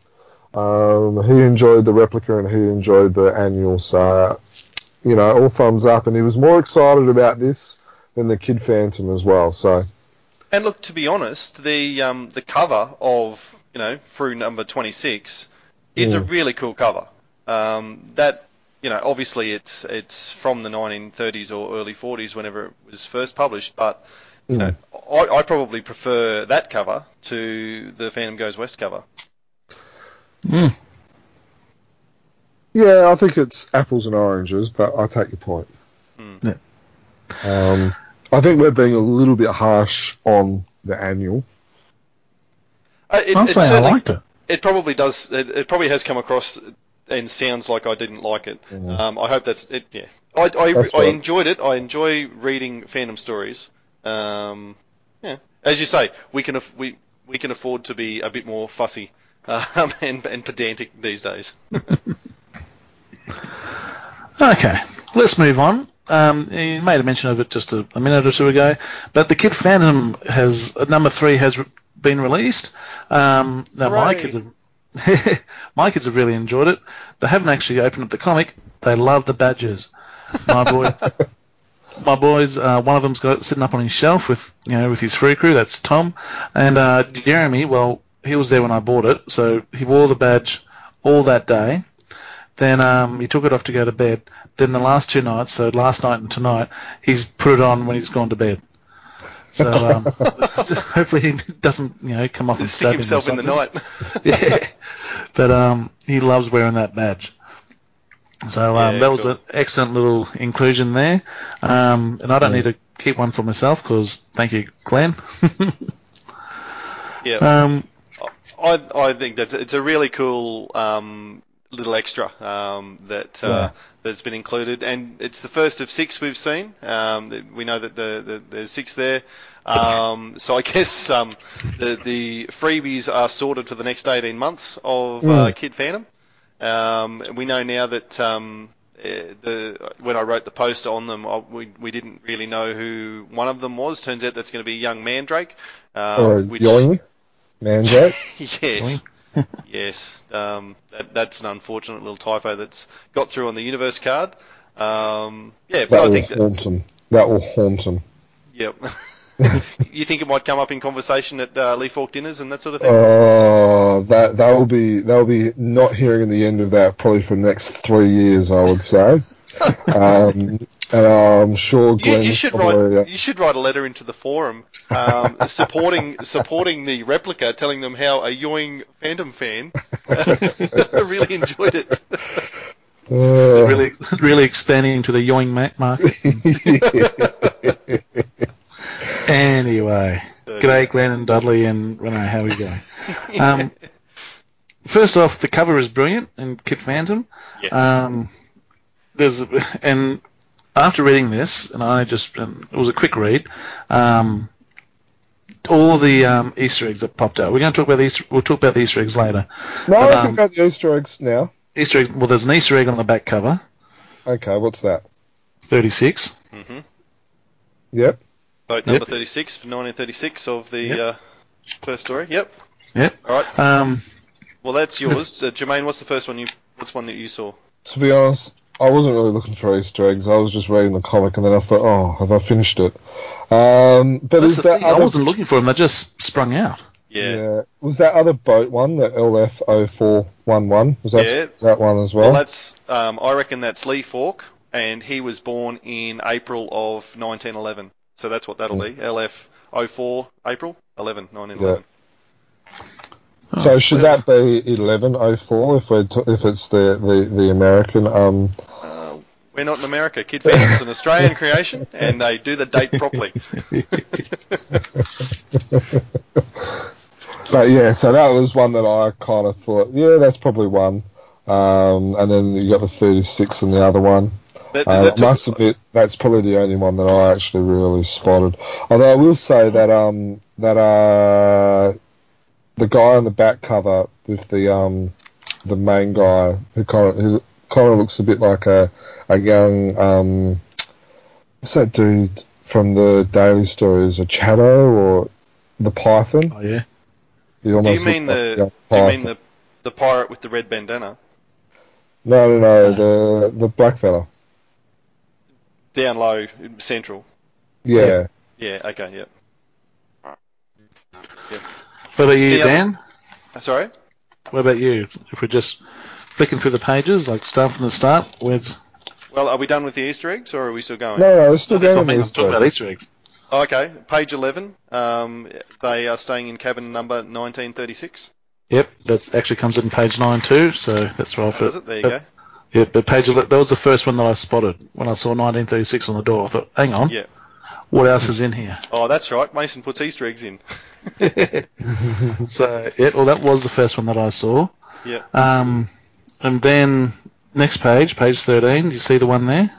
E: um, he enjoyed the replica and he enjoyed the annual. So you know, all thumbs up, and he was more excited about this than the Kid Phantom as well. So.
A: And look, to be honest, the um, the cover of you know, Frew number 26, is a
E: Mm.
A: really cool cover. Um, that, you know, obviously it's it's from the 1930s or early 40s, whenever it was first published, but you know,
E: Mm.
A: I, I probably prefer that cover to the Phantom Goes West cover.
D: Mm.
E: Yeah, I think it's apples and oranges, but I take your point.
A: Mm.
D: Yeah.
E: Um, I think we're being a little bit harsh on the annual.
A: Uh, it,
D: I'd
A: it
D: say I
A: certainly-
D: liked it.
A: It probably does. It, it probably has come across and sounds like I didn't like it.
E: Mhm.
A: Um, I hope that's it. Yeah, I, I,
E: That's
A: I
E: right.
A: enjoyed it. I enjoy reading Phantom stories. Um, yeah, as you say, we can aff- we we can afford to be a bit more fussy um, and and pedantic these days.
D: Okay, let's move on. Um, you made a mention of it just a, a minute or two ago, but the Kid Phantom has number three has been released. Um, now my kids have my kids have really enjoyed it. They haven't actually opened up the comic. They love the badges. My boy, my boys, uh, one of them's got it sitting up on his shelf with you know with his free crew. That's Tom, and uh, Jeremy. Well, he was there when I bought it, so he wore the badge all that day. Then um, he took it off to go to bed. Then the last two nights, so last night and tonight, he's put it on when he's gone to bed. So um, hopefully he doesn't, you know, come off and
A: Stick
D: stab him
A: himself in the night.
D: yeah. But um, he loves wearing that badge. So um,
A: Yeah,
D: that was
A: cool.
D: an excellent little inclusion there. Um, and I don't need to keep one for myself because thank you, Glenn.
A: yeah.
D: um,
A: I I think that's it's a really cool um, little extra um, that uh,
E: Yeah.
A: That's been included, and it's the first of six we've seen. Um, we know that the, the there's six there. Um, so I guess um, the the freebies are sorted for the next 18 months of uh,
E: Mm.
A: Kid Phantom. Um, we know now that um, eh, the when I wrote the post on them, I, we we didn't really know who one of them was. Turns out that's going to be young Mandrake. Um,
E: or
A: which-
E: Yoing, Mandrake.
A: yes. yes. Um, that, that's an unfortunate little typo that's got through on the universe card. Um, yeah, but
E: That
A: I
E: will
A: think that,
E: haunt him. That will haunt him.
A: yep. you think it might come up in conversation at uh, Lee Falk dinners and that sort of thing?
E: Oh, that that will be that will be not hearing the end of that probably for the next three years, I would say. Um, and I'm sure
A: you,
E: Glenn
A: you should
E: probably, uh,
A: write. You should write a letter into the forum, um, supporting supporting the replica, telling them how a Yoing Phantom fan really enjoyed it.
E: uh,
D: really, really expanding to the yoing Mac market. anyway, g'day Glenn and Dudley and Renee. How are we going? Um, first off, the cover is brilliant and Kid Phantom.
A: Yeah.
D: Um, there's a, and after reading this, and I just um, it was a quick read. Um, all the um, Easter eggs that popped out. We're going to talk about the Easter. We'll talk about the Easter eggs later.
E: no,
D: but,
E: I
D: um,
E: think about the Easter eggs now.
D: Easter egg. Well, there's an Easter egg on the back cover,
E: Okay, what's that?
D: 36.
A: hmm
E: Yep.
A: Vote number
D: Yep.
A: 36 for 1936 of the
D: Yep.
A: uh, first story. Yep.
D: Yep.
A: All right.
D: Um,
A: Well, that's yours, uh, Jermaine. What's the first one you? What's one that you saw?
E: To be honest, I wasn't really looking for Easter eggs. I was just reading the comic, and then I thought, oh, have I finished it? Um, but
D: that's
E: is that
D: thing, I wasn't looking for them. They just sprung out.
A: Yeah.
E: was that other boat one, the LF0411? Was that
A: Yeah.
E: that one as
A: Well,
E: well?
A: that's. Um, I reckon that's Lee Falk, and he was born in April of 1911. So that's what that'll be. LF 04 April 11 1911.
E: So should that be 1104 if we are if it's the, the, the American? Um,
A: Uh, we're not in America. Kid Phantom's an Australian creation, and they do the date properly.
E: but yeah, so that was one that I kind of thought, yeah, that's probably one. Um, and then you got the 36 and the other one.
A: That,
E: Uh,
A: that
E: I
A: took-
E: must admit, that's probably the only one that I actually really spotted. Although I will say that um that uh the guy on the back cover with the um the main guy who kind of who kind of looks a bit like a a young um what's that dude from the Daily Stories, a Shadow or the Python?
D: Oh yeah.
A: Do you mean
E: looks like
A: the? Do you mean the the pirate with the red bandana
E: No, no, no, the the black fella.
A: down low central?
E: Yeah.
A: Yeah. Okay. Yep.
D: What about you,
A: The other-
D: Dan?
A: Sorry.
D: What about you? If we're just flicking through the pages, like start from the start, where's
A: Well, are we done with the Easter eggs, or are we still going?
E: No, no, we're still
D: I
E: going
D: mean,
E: on
D: I'm talking about Easter eggs.
A: Oh, okay, page 11. Um, they are staying in cabin number 1936.
D: Yep, that actually comes in page nine too. So that's right.
A: Oh, does it? There you
D: but,
A: go.
D: Yeah, but page 11, that was the first one that I spotted when I saw 1936 on the door. I thought, hang on,
A: Yeah.
D: What else is in here?
A: Oh, that's right. Mason puts Easter eggs in.
D: So yeah, well that was the first one that I saw.
A: Yeah.
D: Um, and then next page, page 13. Do you see the one there?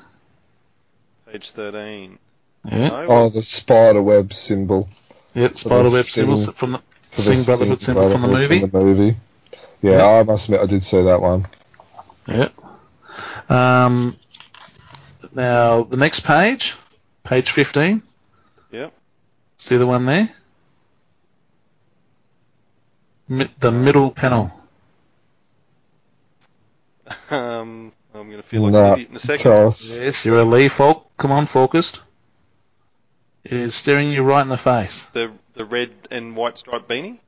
A: Page 13.
D: Yeah.
A: No?
E: Oh, the spider web symbol.
D: Yep, spider
E: web
D: symbols from the
E: for
D: Sing Brotherhood
E: Sing
D: symbol from the movie.
E: From the movie. Yeah, I must admit I did see that one.
D: Yeah. Um, now the next page, page 15.
A: Yep.
D: See the one there? Mi- the middle panel.
A: Um, I'm going to feel like
E: No,
A: an idiot in a second.
E: tell us.
D: Yes, you're a Lee Falk. Come on, focused. It is staring you right in the face.
A: The the red and white striped beanie.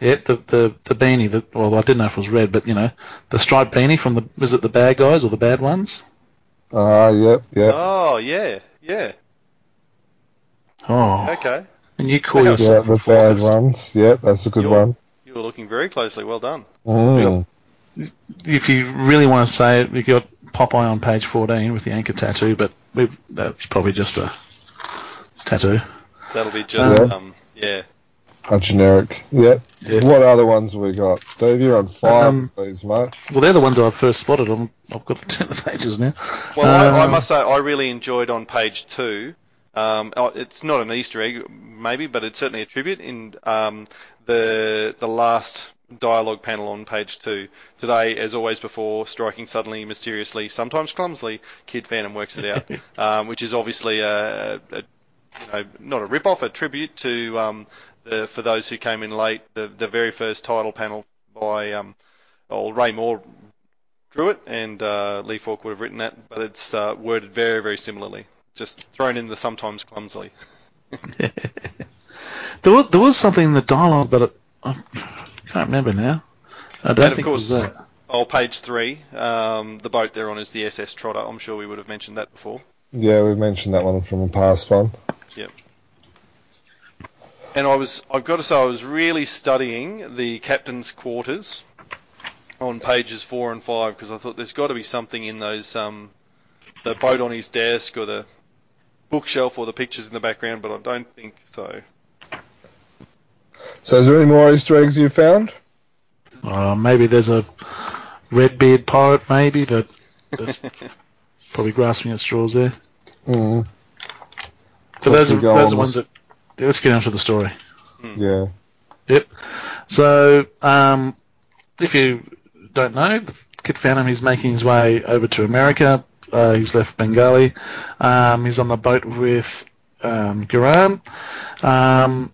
D: Yep, the the, the beanie. The, well, I didn't know if it was red, but you know, the striped beanie from the is it the bad guys or the bad ones?
E: Ah, yep, yep.
A: Oh, yeah, yeah.
D: Oh,
A: Okay.
D: and you call yourself
E: yeah,
D: a
E: the bad
D: focused.
E: ones. Yep, that's a good
A: You're-
E: one.
A: You were looking very closely. Well done.
E: Mm.
D: If you really want to say it, you got Popeye on page 14 with the anchor tattoo, but we, that's probably just a tattoo.
A: That'll be just,
E: Yeah.
A: um, yeah.
E: A generic. Yep.
D: Yeah.
E: What other ones have we got? Steve, you're on fire,
D: Um,
E: please, mate.
D: Well, they're the ones I first spotted. I'm, I've got to turn the pages now.
A: Well, I, I
D: Um,
A: must say, I really enjoyed on page two. Um, oh, it's not an Easter egg, maybe, but it's certainly a tribute in um, the the last dialogue panel on page two. Today, as always before, striking suddenly, mysteriously, sometimes clumsily, Kid Phantom works it out, um, which is obviously a, a, you know not a rip off, a tribute to um, the for those who came in late, the the very first title panel by um, old Ray Moore drew it, and uh, Lee Falk would have written that, but it's uh, worded very, very similarly. Just thrown in the sometimes clumsily.
D: There was, there was something in the dialogue, but it, I can't remember now. I don't
A: And of
D: think it was
A: course-
D: that.
A: Oh, page three. Um, the boat they're on is the SS Trotter. I'm sure we would have mentioned that before.
E: Yeah, we've mentioned that one from a past one. Yep.
A: And I was, I've got to say, I was really studying the captain's quarters on pages four and five because I thought there's got to be something in those, um, the boat on his desk or the bookshelf or the pictures in the background, but I don't think so.
E: So, is there any more Easter eggs you found?
D: Uh, maybe there's a red-beard pirate, maybe, but that's probably grasping at straws there.
E: Mm,
D: So those are,
E: go
D: those are
E: on.
D: ones that. Let's get on to the story.
E: yeah.
D: Yep. So, um, if you don't know, Kid Phantom is making his way over to America. Uh, he's left Bengali. Um, he's on the boat with um, Guran. Um,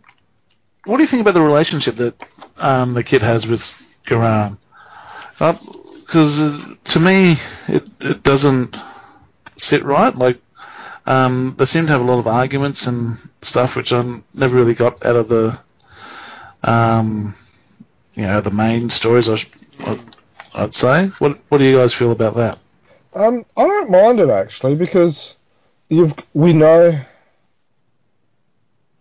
D: what do you think about the relationship that um, the kid has with Guran? Because uh, to me, it, it doesn't sit right. Like, um, they seem to have a lot of arguments and stuff, which I never really got out of the um, you know, the main stories. I I'd say. What What do you guys feel about that?
E: Um, I don't mind it actually because you've we know.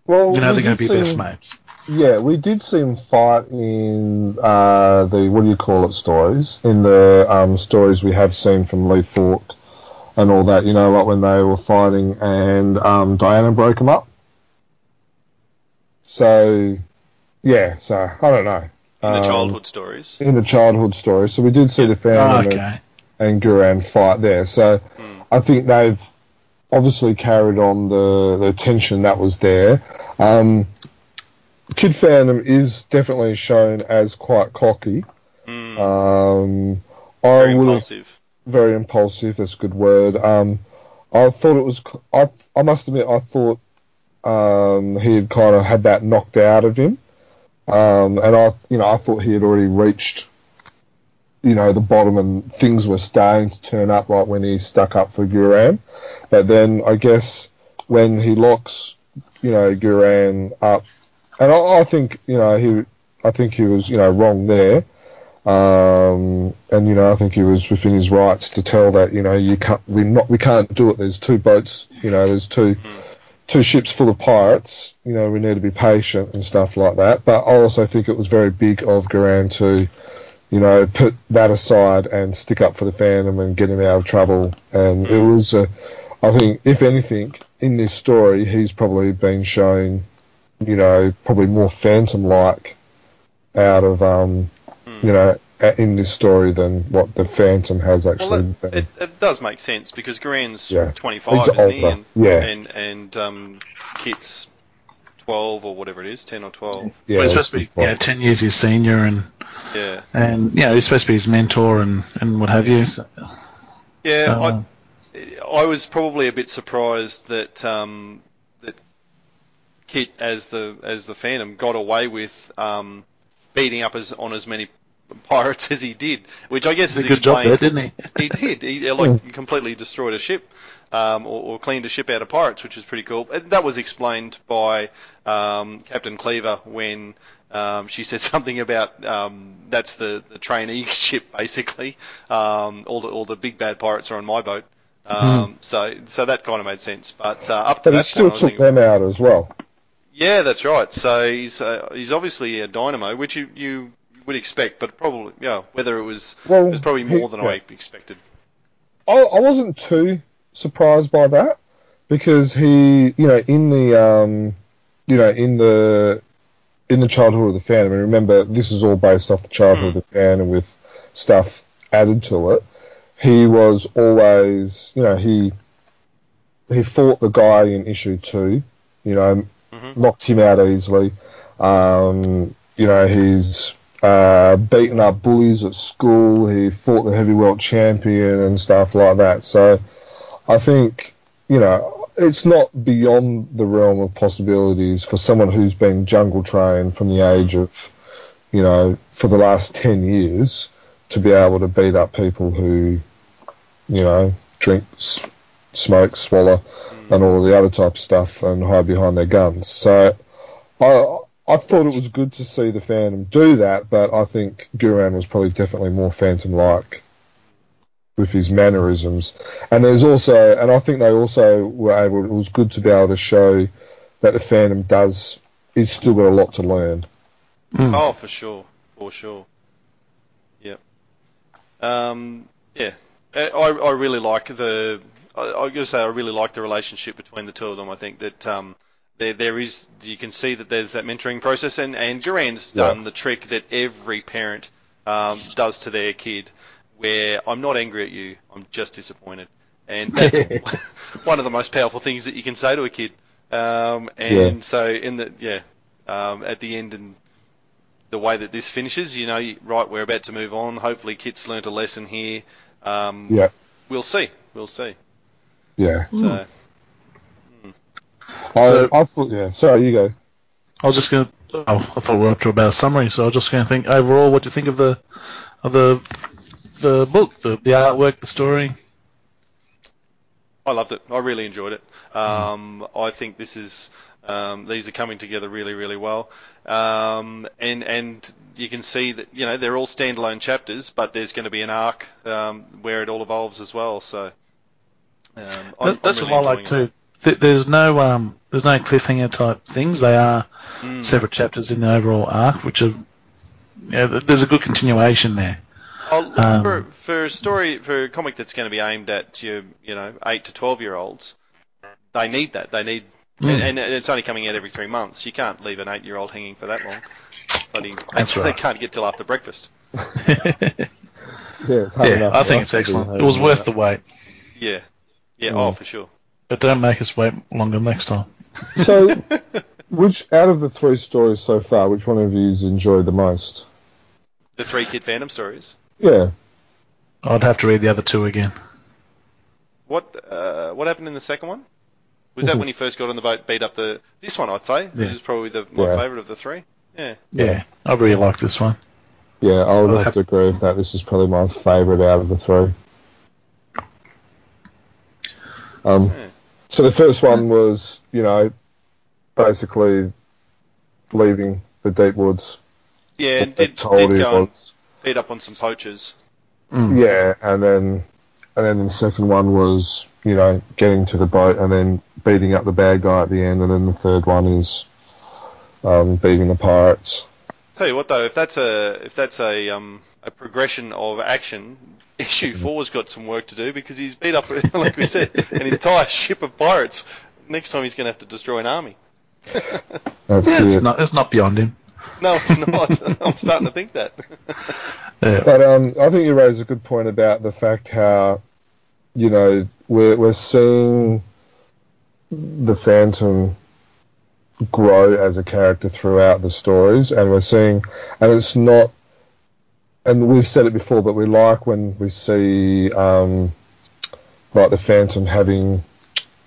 E: Well,
D: You know,
E: we
D: they're going to be best
E: see-
D: mates.
E: Yeah, we did see him fight in uh, the what do you call it stories in the um, stories we have seen from Lee Falk and all that. You know, like when they were fighting and um, Diana broke him up. So, yeah. So I don't know.
A: In the
E: Um,
A: childhood stories.
E: in the childhood stories. So we did see the
D: Oh,
E: family
D: okay.
E: And Guran fight there. So I think they've obviously carried on the, the tension that was there. Um, Kid Phantom is definitely shown as quite cocky.
A: Mm,
E: Um, I
A: very
E: would
A: impulsive.
E: very impulsive. That's a good word. Um, I thought it was. I I must admit, I thought um, he had kind of had that knocked out of him, um, and I, you know, I thought he had already reached, you know, the bottom, and things were starting to turn up, like when he stuck up for Guran. But then I guess when he locks, you know, Guran up, and I, I think, you know, he I think he was, you know, wrong there. Um, and you know, I think he was within his rights to tell that, you know, you can't, we not, we can't do it. There's two boats, you know, there's two, two ships full of pirates. You know, we need to be patient and stuff like that. But I also think it was very big of Guran to, you know, put that aside and stick up for the Phantom and get him out of trouble. And it was, uh, I think, if anything, in this story, he's probably been shown, you know, probably more Phantom-like out of, um, you know, in this story than what the Phantom has actually
A: Well,
E: been.
A: it, it, it does make sense because Guran's
E: Yeah.
A: 25,
E: He's
A: isn't he? And,
E: yeah.
A: And, and um, Kit's 12 or whatever it is, 10 or 12.
E: yeah,
D: Well, he's supposed to be you know, ten years his senior, and
A: Yeah.
D: and you know he's supposed to be his mentor and, and what have you. So,
A: Yeah,
D: um,
A: I, I was probably a bit surprised that um, that Kit as the as the Phantom got away with um, beating up as on as many pirates as he did, which I guess is
D: a good job there, didn't he?
A: he did. He like completely destroyed a ship, um, or, or cleaned a ship out of pirates, which is pretty cool. And that was explained by um, Captain Cleaver when um, she said something about um, that's the, the trainee ship basically. Um, all the all the big bad pirates are on my boat. Um, So so that kind of made sense. But uh, up to
E: But he
A: that
E: still
A: point,
E: took
A: thinking,
E: them out as well.
A: yeah, that's right. So he's uh, he's obviously a dynamo, which you, you would expect, but probably yeah, whether it was
E: Well,
A: it was probably more than
E: yeah.
A: I expected.
E: I, I wasn't too surprised by that because he, you know, in the, um, you know, in the, in the childhood of the Phantom, and remember this is all based off the childhood of the Phantom with stuff added to it. He was always, you know, he he fought the guy in issue two, you know,
A: Mhm.
E: knocked him out easily. Um, you know, he's uh, beaten up bullies at school. He fought the heavyweight champion and stuff like that. So I think, you know, it's not beyond the realm of possibilities for someone who's been jungle trained from the age of, you know, for the last 10 years to be able to beat up people who, you know, drink, s- smoke, swallow, and all the other type of stuff and hide behind their guns. So I I thought it was good to see the Phantom do that, but I think Guran was probably definitely more Phantom-like with his mannerisms. And there's also, and I think they also were able. It was good to be able to show that the Phantom does. He's still got a lot to learn.
D: Mm.
A: Oh, for sure, for sure. Yep. Um, yeah, I, I really like the. I, I gotta say, I really like the relationship between the two of them. I think that um, there there is you can see that there's that mentoring process, and and Guran's
E: Yeah.
A: done the trick that every parent um, does to their kid, where I'm not angry at you, I'm just disappointed, and that's one of the most powerful things that you can say to a kid. Um, and
E: Yeah.
A: so in the yeah, um, at the end and the way that this finishes, you know, right, we're about to move on. Hopefully, Kit's learnt a lesson here. Um,
E: Yeah,
A: We'll see. We'll see.
E: yeah.
A: So,
E: I,
D: So-
E: I thought, yeah. Sorry, you go.
D: I was just going. to... Oh, I thought we were up to about a summary, so I was just going to think overall, what do you think of the of the the book, the, the artwork, the story?
A: I loved it. I really enjoyed it. Um, I think this is um, these are coming together really, really well. Um, and and you can see that you know they're all standalone chapters, but there's going to be an arc um, where it all evolves as well. So um, I'm,
D: that's
A: I'm
D: what I like too. Th- There's no um, there's no cliffhanger type things. They are.
A: Mm.
D: separate chapters in the overall arc, which are yeah, th- there's a good continuation there.
A: Oh,
D: Um,
A: for, for a story, for a comic that's going to be aimed at your, you know, eight to twelve year olds, they need that. They need,
D: Mm.
A: and, and it's only coming out every three months. You can't leave an eight year old hanging for that long. Bloody,
D: That's
A: they,
D: right.
A: can't get till after breakfast.
E: Yeah, it's
D: yeah, I think it's excellent. It was worth the wait,
A: Yeah, yeah.
E: Mm.
A: Oh, for sure.
D: but don't make us wait longer next time.
E: So, which out of the three stories so far, which one of you's enjoyed the most?
A: The three kid Phantom stories.
E: Yeah.
D: I'd have to read the other two again.
A: What uh, what happened in the second one? Was that when he first got on the boat, beat up the this one? I'd say
D: Yeah.
A: this is probably the my
E: Yeah.
A: favourite of the three. Yeah.
D: Yeah, I really like this one.
E: Yeah, I would
D: I'll
E: have
D: have-
E: to agree with that. This is probably my favourite out of the three. Um,
A: Yeah.
E: so the first one was, you know, basically leaving the deep woods
A: Yeah, and did, did go and
E: was.
A: Beat up on some poachers.
D: Mm.
E: Yeah, and then and then the second one was you know getting to the boat and then beating up the bad guy at the end, and then the third one is um, beating the pirates.
A: Tell you what though, if that's a if that's a um a progression of action, issue four's got some work to do because he's beat up, like we said, an entire ship of pirates. Next time he's going to have to destroy an army.
E: That's
D: Yeah, it's
E: it.
D: not it's not beyond him.
A: No, it's not. I'm starting to think that.
D: Yeah.
E: But um, I think you raise a good point about the fact how, you know, we're we're seeing the Phantom grow as a character throughout the stories, and we're seeing, and it's not, and we've said it before, but we like when we see, um, like the Phantom having,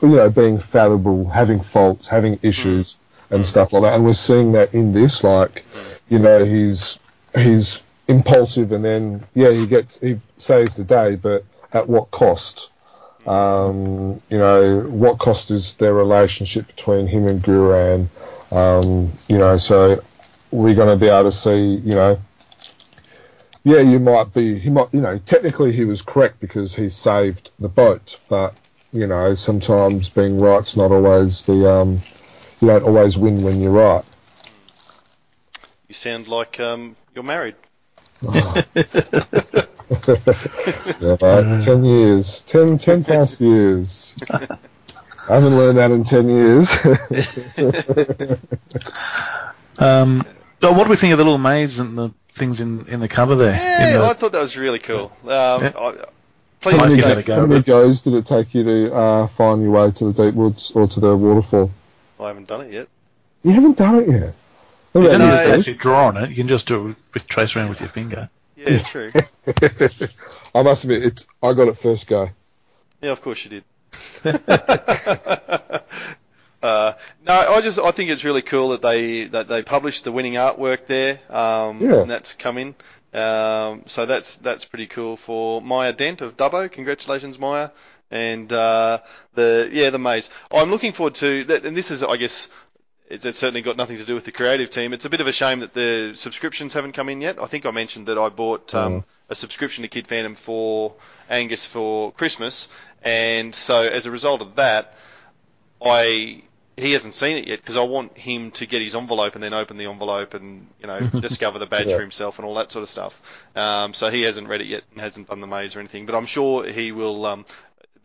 E: you know, being fallible, having faults, having issues, and stuff like that, and we're seeing that in this, like, you know, he's he's impulsive and then yeah he gets he saves the day but at what cost? Um, you know what cost is their relationship between him and Guran um, you know so we're going to be able to see you know yeah you might be he might you know technically he was correct because he saved the boat but you know sometimes being right's not always the um, you don't always win when you're right
A: You sound like um, you're married.
E: Yeah, mate. Ten years. Ten, ten past years. I haven't learned that in ten years.
D: Um, so what do we think of the little maids and the things in, in the cover there?
A: Yeah,
D: the-
A: I thought that was really cool. Um,
D: Yeah.
A: I, please,
E: how, many,
D: give that a
A: Dave,
D: go,
E: how many goes did it take you to uh, find your way to the deep woods or to the waterfall?
A: I haven't done it yet.
E: You haven't done it yet.
D: You
E: about
D: don't
A: No,
D: have to actually draw on it. You can just do it with trace around with your finger.
A: Yeah, true.
E: I must admit, it's, I got it first go.
A: Yeah, of course you did. uh, no, I just I think it's really cool that they that they published the winning artwork there. Um,
E: Yeah.
A: and that's come in. Um, so that's that's pretty cool for Maya Dent of Dubbo. Congratulations, Maya. And uh, the yeah the maze. I'm looking forward to that. And this is I guess it, it's certainly got nothing to do with the creative team. It's a bit of a shame that the subscriptions haven't come in yet. I think I mentioned that I bought um,
E: Mm.
A: a subscription to Kid Phantom for Angus for Christmas, and so as a result of that, I he hasn't seen it yet because I want him to get his envelope and then open the envelope and you know discover the badge
E: Yeah.
A: for himself and all that sort of stuff. Um, so he hasn't read it yet and hasn't done the maze or anything, but I'm sure he will. Um,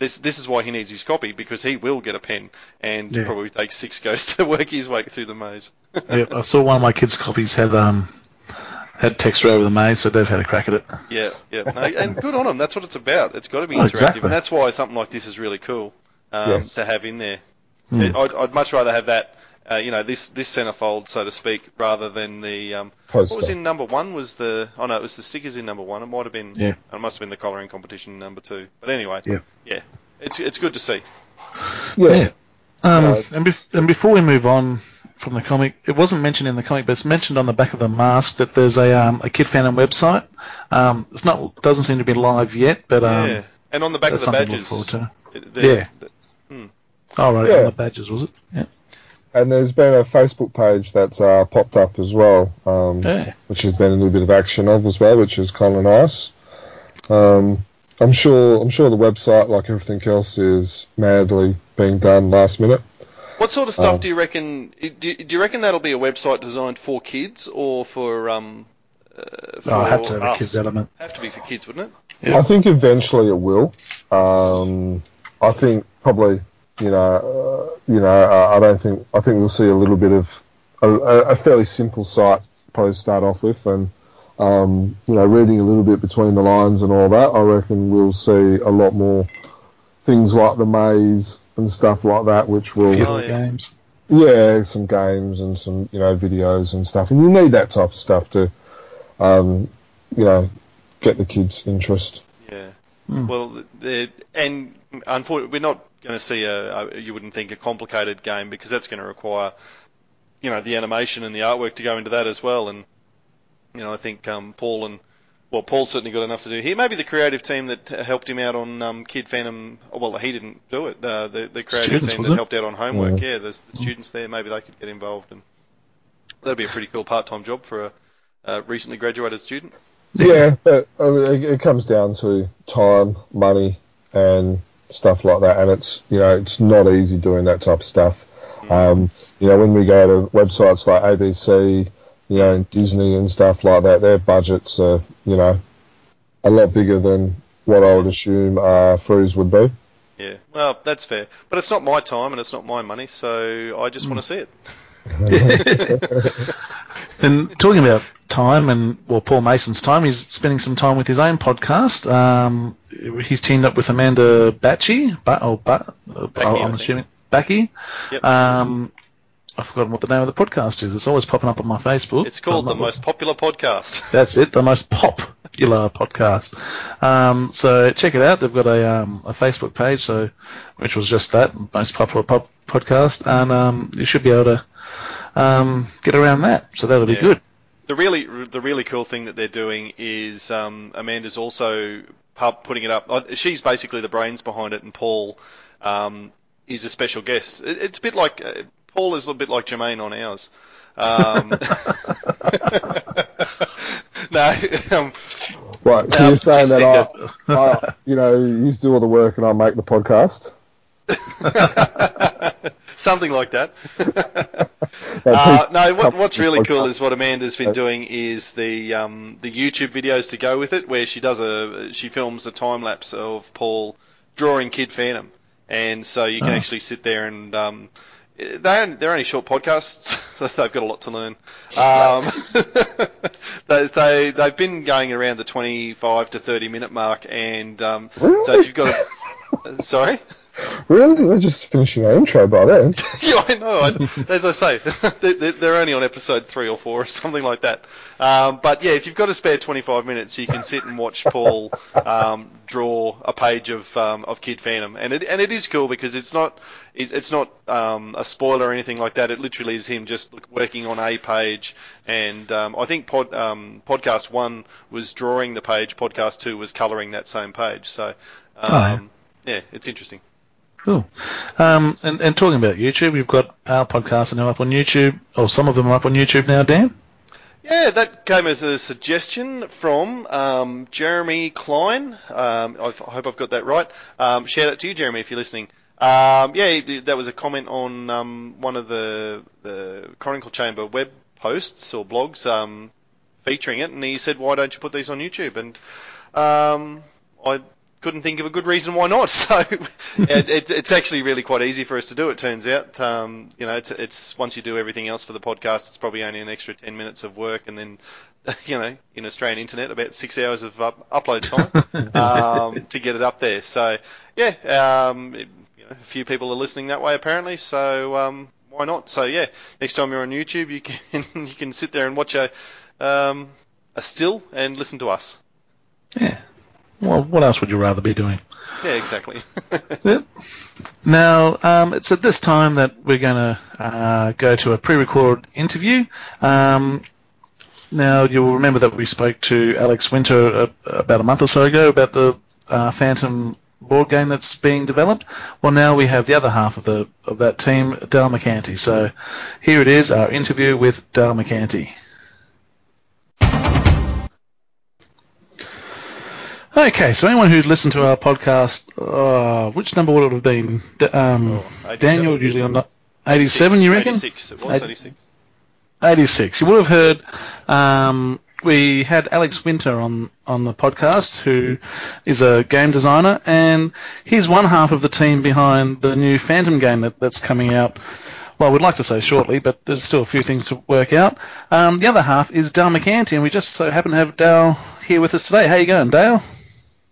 A: this this is why he needs his copy because he will get a pen and
D: Yeah.
A: probably take six goes to work his way through the maze.
D: yeah, I saw one of my kids' copies had um had texture over the maze, so they've had a crack at it.
A: Yeah, yeah, no, and good on them. That's what it's about. It's got to be
D: Oh,
A: interactive,
D: exactly.
A: and that's why something like this is really cool um,
E: Yes.
A: to have in there. It- I'd, I'd much rather have that, uh, you know, this this centerfold, so to speak, rather than the um,
E: Poster.
A: what was in number one was the oh no, it was the stickers in number one. It might have been
D: Yeah.
A: it must have been the collaring competition in number two. But anyway,
D: Yeah.
A: yeah, it's it's good to see.
E: Yeah.
D: Um,
E: Right.
D: and, be- and before we move on from the comic, it wasn't mentioned in the comic, but it's mentioned on the back of the mask that there's a um, a Kid Phantom website. Um, it's not doesn't seem to be live yet, but um,
A: yeah, and on the back of the
D: something to
A: badges,
D: look forward to.
A: it- the-
D: Yeah.
A: the-
D: Oh right,
E: Yeah.
D: on the badges was it? Yeah.
E: And there's been a Facebook page that's uh, popped up as well, um,
D: Yeah.
E: which has been a little bit of action of as well, which is kind of nice. Um, I'm sure I'm sure the website, like everything else, is madly being done last minute.
A: What sort of stuff
E: Um,
A: do you reckon? Do, do you reckon that'll be a website designed for kids or for um? Uh, for
D: Oh, I have to have a kids element.
A: Have to be for kids, wouldn't it?
D: Yeah.
E: I think eventually it will. Um, I think probably, you know, uh, you know, uh, I don't think I think we'll see a little bit of a, a a fairly simple site probably start off with, and um, you know, reading a little bit between the lines and all that. I reckon we'll see a lot more things like the maze and stuff like that, which will
D: Few
A: Oh, yeah.
D: games.
E: yeah, some games and some you know videos and stuff, and you need that type of stuff to, um, you know, get the kids' interest.
A: Yeah.
D: Hmm.
A: Well, the, and unfortunately, we're not going to see a, a, you wouldn't think, a complicated game because that's going to require, you know, the animation and the artwork to go into that as well. And, you know, I think um, Paul and, well, Paul certainly got enough to do here. Maybe the creative team that uh, helped him out on um, Kid Phantom, well, he didn't do it. Uh, the, the creative
D: Students,
A: team that
D: it?
A: helped out on homework,
E: Yeah.
A: yeah, the, the students there, maybe they could get involved. And that'd be a pretty cool part-time job for a, a recently graduated student.
E: Yeah, but I mean, it, it comes down to time, money, and stuff like that. And it's you know it's not easy doing that type of stuff. Um, you know, when we go to websites like ABC, you know, Disney and stuff like that, their budgets are you know a lot bigger than what I would assume uh, Frew's would be.
A: Yeah, well, that's fair, but it's not my time and it's not my money, so I just want to see it.
D: And talking about time and well, Paul Mason's time, he's spending some time with his own podcast. Um, he's teamed up with Amanda Batchy, ba- oh,
A: I
D: I'm assuming Backy.
A: Yep.
D: Um, I've forgotten what the name of the podcast is. It's always popping up on my Facebook.
A: It's called the most popular podcast.
D: That's it, the most popular podcast. Um, so check it out. They've got a, um, a Facebook page, so which was just that most popular pop- podcast, and um, you should be able to um, get around that. So that'll be
A: Yeah.
D: good.
A: The really, the really cool thing that they're doing is um, Amanda's also putting it up. uh, She's basically the brains behind it, and Paul um, is a special guest. It's a bit like uh, Paul is a little bit like Jermaine on ours. Um, no, um,
E: Right, so
A: Um,
E: you're saying that I, I, you know, you do all the work and I make the podcast.
A: something like that. Uh, no, what, what's really cool is what Amanda's been doing is the um, the YouTube videos to go with it, where she does a she films a time lapse of Paul drawing Kid Phantom, and so you can
D: Oh.
A: actually sit there and um, they're only, they're only short podcasts. They've got a lot to learn. Um, they, they they've been going around the 25 to 30 minute mark, and um, so if you've got a sorry.
E: Really? We're just finishing our intro by then.
A: yeah, I know. I, as I say, they- they- they're only on episode three or four or something like that. Um, but yeah, if you've got a spare 25 minutes, you can sit and watch Paul um, draw a page of um, of Kid Phantom, and it and it is cool because it's not it's it's not um, a spoiler or anything like that. It literally is him just working on a page, and um, I think pod, um, podcast one was drawing the page, podcast two was colouring that same page. So um,
D: Oh, yeah.
A: yeah, it's interesting.
D: Cool. Um, and, and talking about YouTube, we've got our podcasts are now up on YouTube, or some of them are up on YouTube now, Dan.
A: Yeah, that came as a suggestion from um, Jeremy Klein. Um, I hope I've got that right. Um, shout out to you, Jeremy, if you're listening. Um, yeah, that was a comment on um, one of the the Chronicle Chamber web posts or blogs um, featuring it, and he said, "Why don't you put these on YouTube?" And I couldn't think of a good reason why not. So it, it, it's actually really quite easy for us to do. It turns out, um, you know, it's, it's once you do everything else for the podcast, it's probably only an extra ten minutes of work, and then, you know, in Australian internet, about six hours of up, upload time um, to get it up there. So yeah, um, it- you know, a few people are listening that way apparently. So um, why not? So yeah, next time you're on YouTube, you can you can sit there and watch a um, a still and listen to us.
D: Yeah. Well, what else would you rather be doing?
A: Yeah, exactly.
D: Yep. Now, um, it's at this time that we're going to uh, go to a pre-recorded interview. Um, now, you'll remember that we spoke to Alex Winter uh, about a month or so ago about the uh, Phantom board game that's being developed. Well, now we have the other half of the of that team, Dale McCanty. So here it is, our interview with Dale McCanty. Okay, so anyone who's listened to our podcast, uh, which number would it have been? D- um,
A: Oh,
D: Daniel, usually on the 87, you reckon?
A: 86. It was 86.
D: 86. You would have heard um, we had Alex Winter on, on the podcast, who is a game designer, and he's one half of the team behind the new Phantom game that, that's coming out. Well, we'd like to say shortly, but there's still a few things to work out. Um, the other half is Dale McCanty, and we just so happen to have Dale here with us today. How you going, Dale?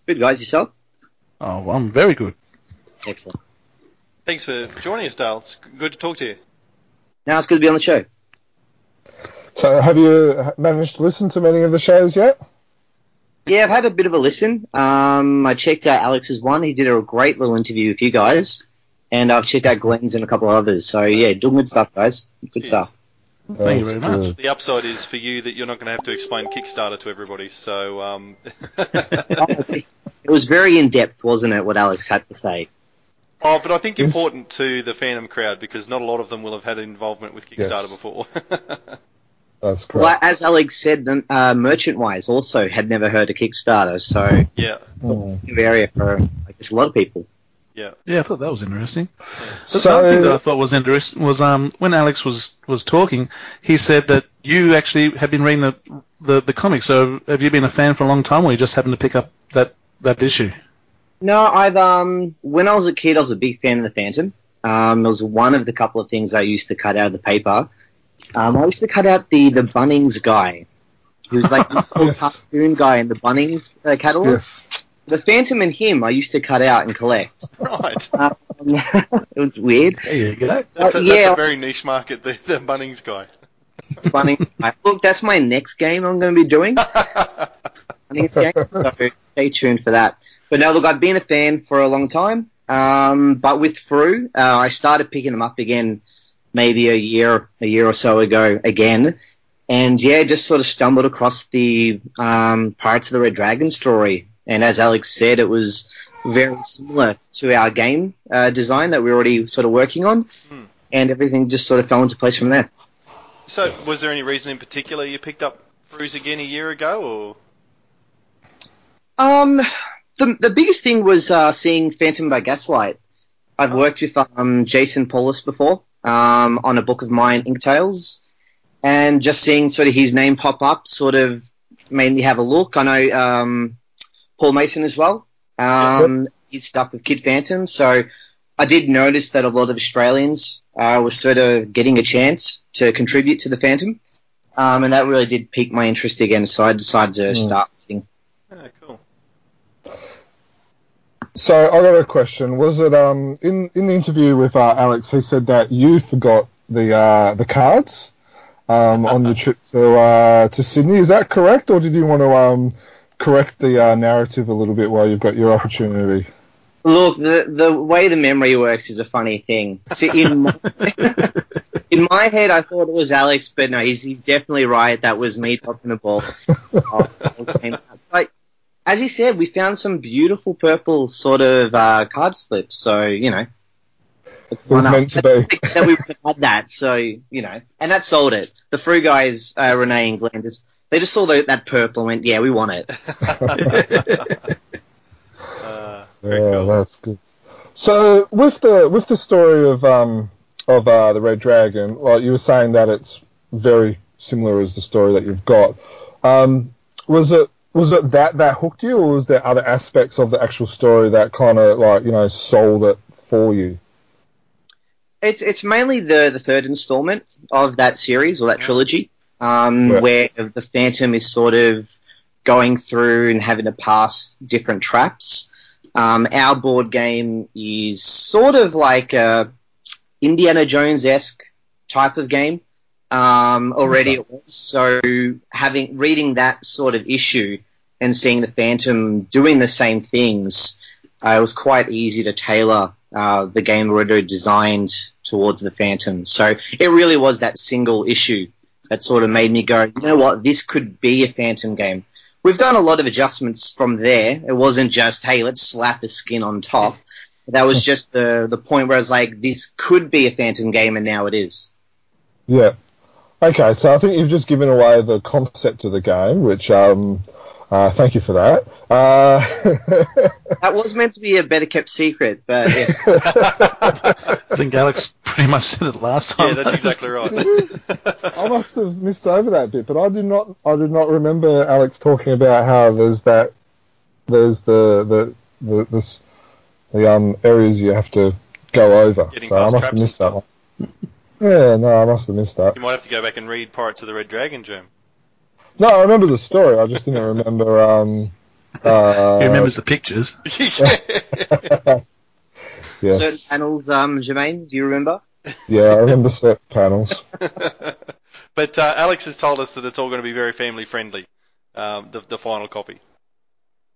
C: Good guys, yourself?
D: Oh, well, I'm very good.
C: Excellent.
A: Thanks for joining us, Dale. It's good to talk to you.
C: Now it's good to be on the show.
E: So, have you managed to listen to many of the shows yet?
C: Yeah, I've had a bit of a listen. Um, I checked out Alex's one. He did a great little interview with you guys. And I've checked out Glenn's and a couple of others. So, yeah, doing good stuff, guys. Good
A: Yes.
C: stuff.
D: Thank you very much.
E: good.
A: The upside is for you that you're not going to have to explain Kickstarter to everybody. So, um,
C: it was very in depth, wasn't it, what Alex had to say?
A: oh, but I think
E: Yes.
A: important to the Phantom crowd because not a lot of them will have had involvement with Kickstarter
E: Yes.
A: before.
E: That's correct.
C: Well, as Alex said, uh, Merchant Wise also had never heard of Kickstarter, so
A: Yeah,
E: Mm.
C: new area for I guess a lot of people.
A: yeah.
D: Yeah, I thought that was interesting. The
E: So-
D: other thing that I thought was interesting was um, when Alex was, was talking, he said that you actually have been reading the, the, the comics. So have you been a fan for a long time, or you just happened to pick up that, that issue?
C: No, I've um when I was a kid, I was a big fan of the Phantom. Um, it was one of the couple of things I used to cut out of the paper. Um, I used to cut out the the Bunnings guy. He was like the little
E: Yes.
C: cartoon guy in the Bunnings uh, catalog.
E: Yes.
C: The Phantom and him, I used to cut out and collect.
A: Right.
C: Um, it was weird.
D: There you go.
A: That's, a,
C: Uh,
A: that's a very niche market, the, the Bunnings guy.
C: Bunnings guy. Look, that's my next game I'm going to be doing. Bunnings game. So stay tuned for that. But no, look, I've been a fan for a long time. Um, but with Frew, uh, I started picking them up again maybe a year, a year or so ago again. And yeah, just sort of stumbled across the um, Pirates of the Red Dragon story. And as Alex said, it was very similar to our game uh, design that we were already sort of working on.
A: Hmm.
C: And everything just sort of fell into place from there.
A: So, was there any reason in particular you picked up Cruise again a year ago, or
C: Um, the the biggest thing was uh, seeing Phantom by Gaslight. I've worked with um, Jason Paulos before um, on a book of mine, Ink Tales, and just seeing sort of his name pop up sort of made me have a look. I know um, Paul Mason as well. Um, He's stuck with Kid Phantom, so I did notice that a lot of Australians uh, were sort of getting a chance to contribute to the Phantom, um, and that really did pique my interest again. So I decided to start. reading.
A: oh, cool.
E: So I got a question. Was it um in in the interview with uh, Alex? He said that you forgot the uh, the cards um, on your trip to uh, to Sydney. Is that correct, or did you want to um correct the uh, narrative a little bit while you've got your opportunity?
C: Look, the the way the memory works is a funny thing. See, in my, in my head, I thought it was Alex, but no, he's, he's definitely right. That was me popping the ball. Oh, But as you said, we found some beautiful purple sort of uh, card slips. So you know,
E: It was meant to be.
C: that we had that. So you know, and that sold it. The Frew guys, uh, Renee and Glenn, just, they just saw the, that purple and went, "Yeah, we want it."
A: Uh,
E: Yeah,
A: cool.
E: that's good. So with the with the story of um of uh, the Red Dragon, like you were saying that it's very similar as the story that you've got. Um, was it was it that that hooked you, or was there other aspects of the actual story that kind of like you know sold it for you?
C: It's it's mainly the the third installment of that series or that trilogy, um,
E: Right.
C: where the Phantom is sort of going through and having to pass different traps. Um, our board game is sort of like a Indiana Jones esque type of game. Um, already it was so having reading that sort of issue and seeing the Phantom doing the same things, uh, it was quite easy to tailor uh, the game already designed towards the Phantom. So it really was that single issue that sort of made me go, you know what, this could be a Phantom game. We've done a lot of adjustments from there. It wasn't just, hey, let's slap a skin on top. That was just the the point where I was like, this could be a Phantom game, and now it is.
E: Yeah. Okay, so I think you've just given away the concept of the game, which um, uh, thank you for that. Uh,
C: That was meant to be a better kept secret, but yeah.
D: I think Alex pretty much said it last time.
A: Yeah, that's exactly right.
E: I must have missed over that bit, but I did not. I did not remember Alex talking about how there's that. There's the the the this, the um areas you have to go over.
A: Getting
E: so I must have missed that one. Yeah, no, I must have missed that.
A: you might have to go back and read Pirates of the Red Dragon, Jim.
E: No, I remember the story. I just didn't remember. Um, uh,
D: He remembers the pictures.
C: certain
E: Yes.
C: panels, um, Jermaine, do you remember?
E: Yeah, I remember set panels.
A: but uh, Alex has told us that it's all going to be very family friendly. Um, the, the final copy.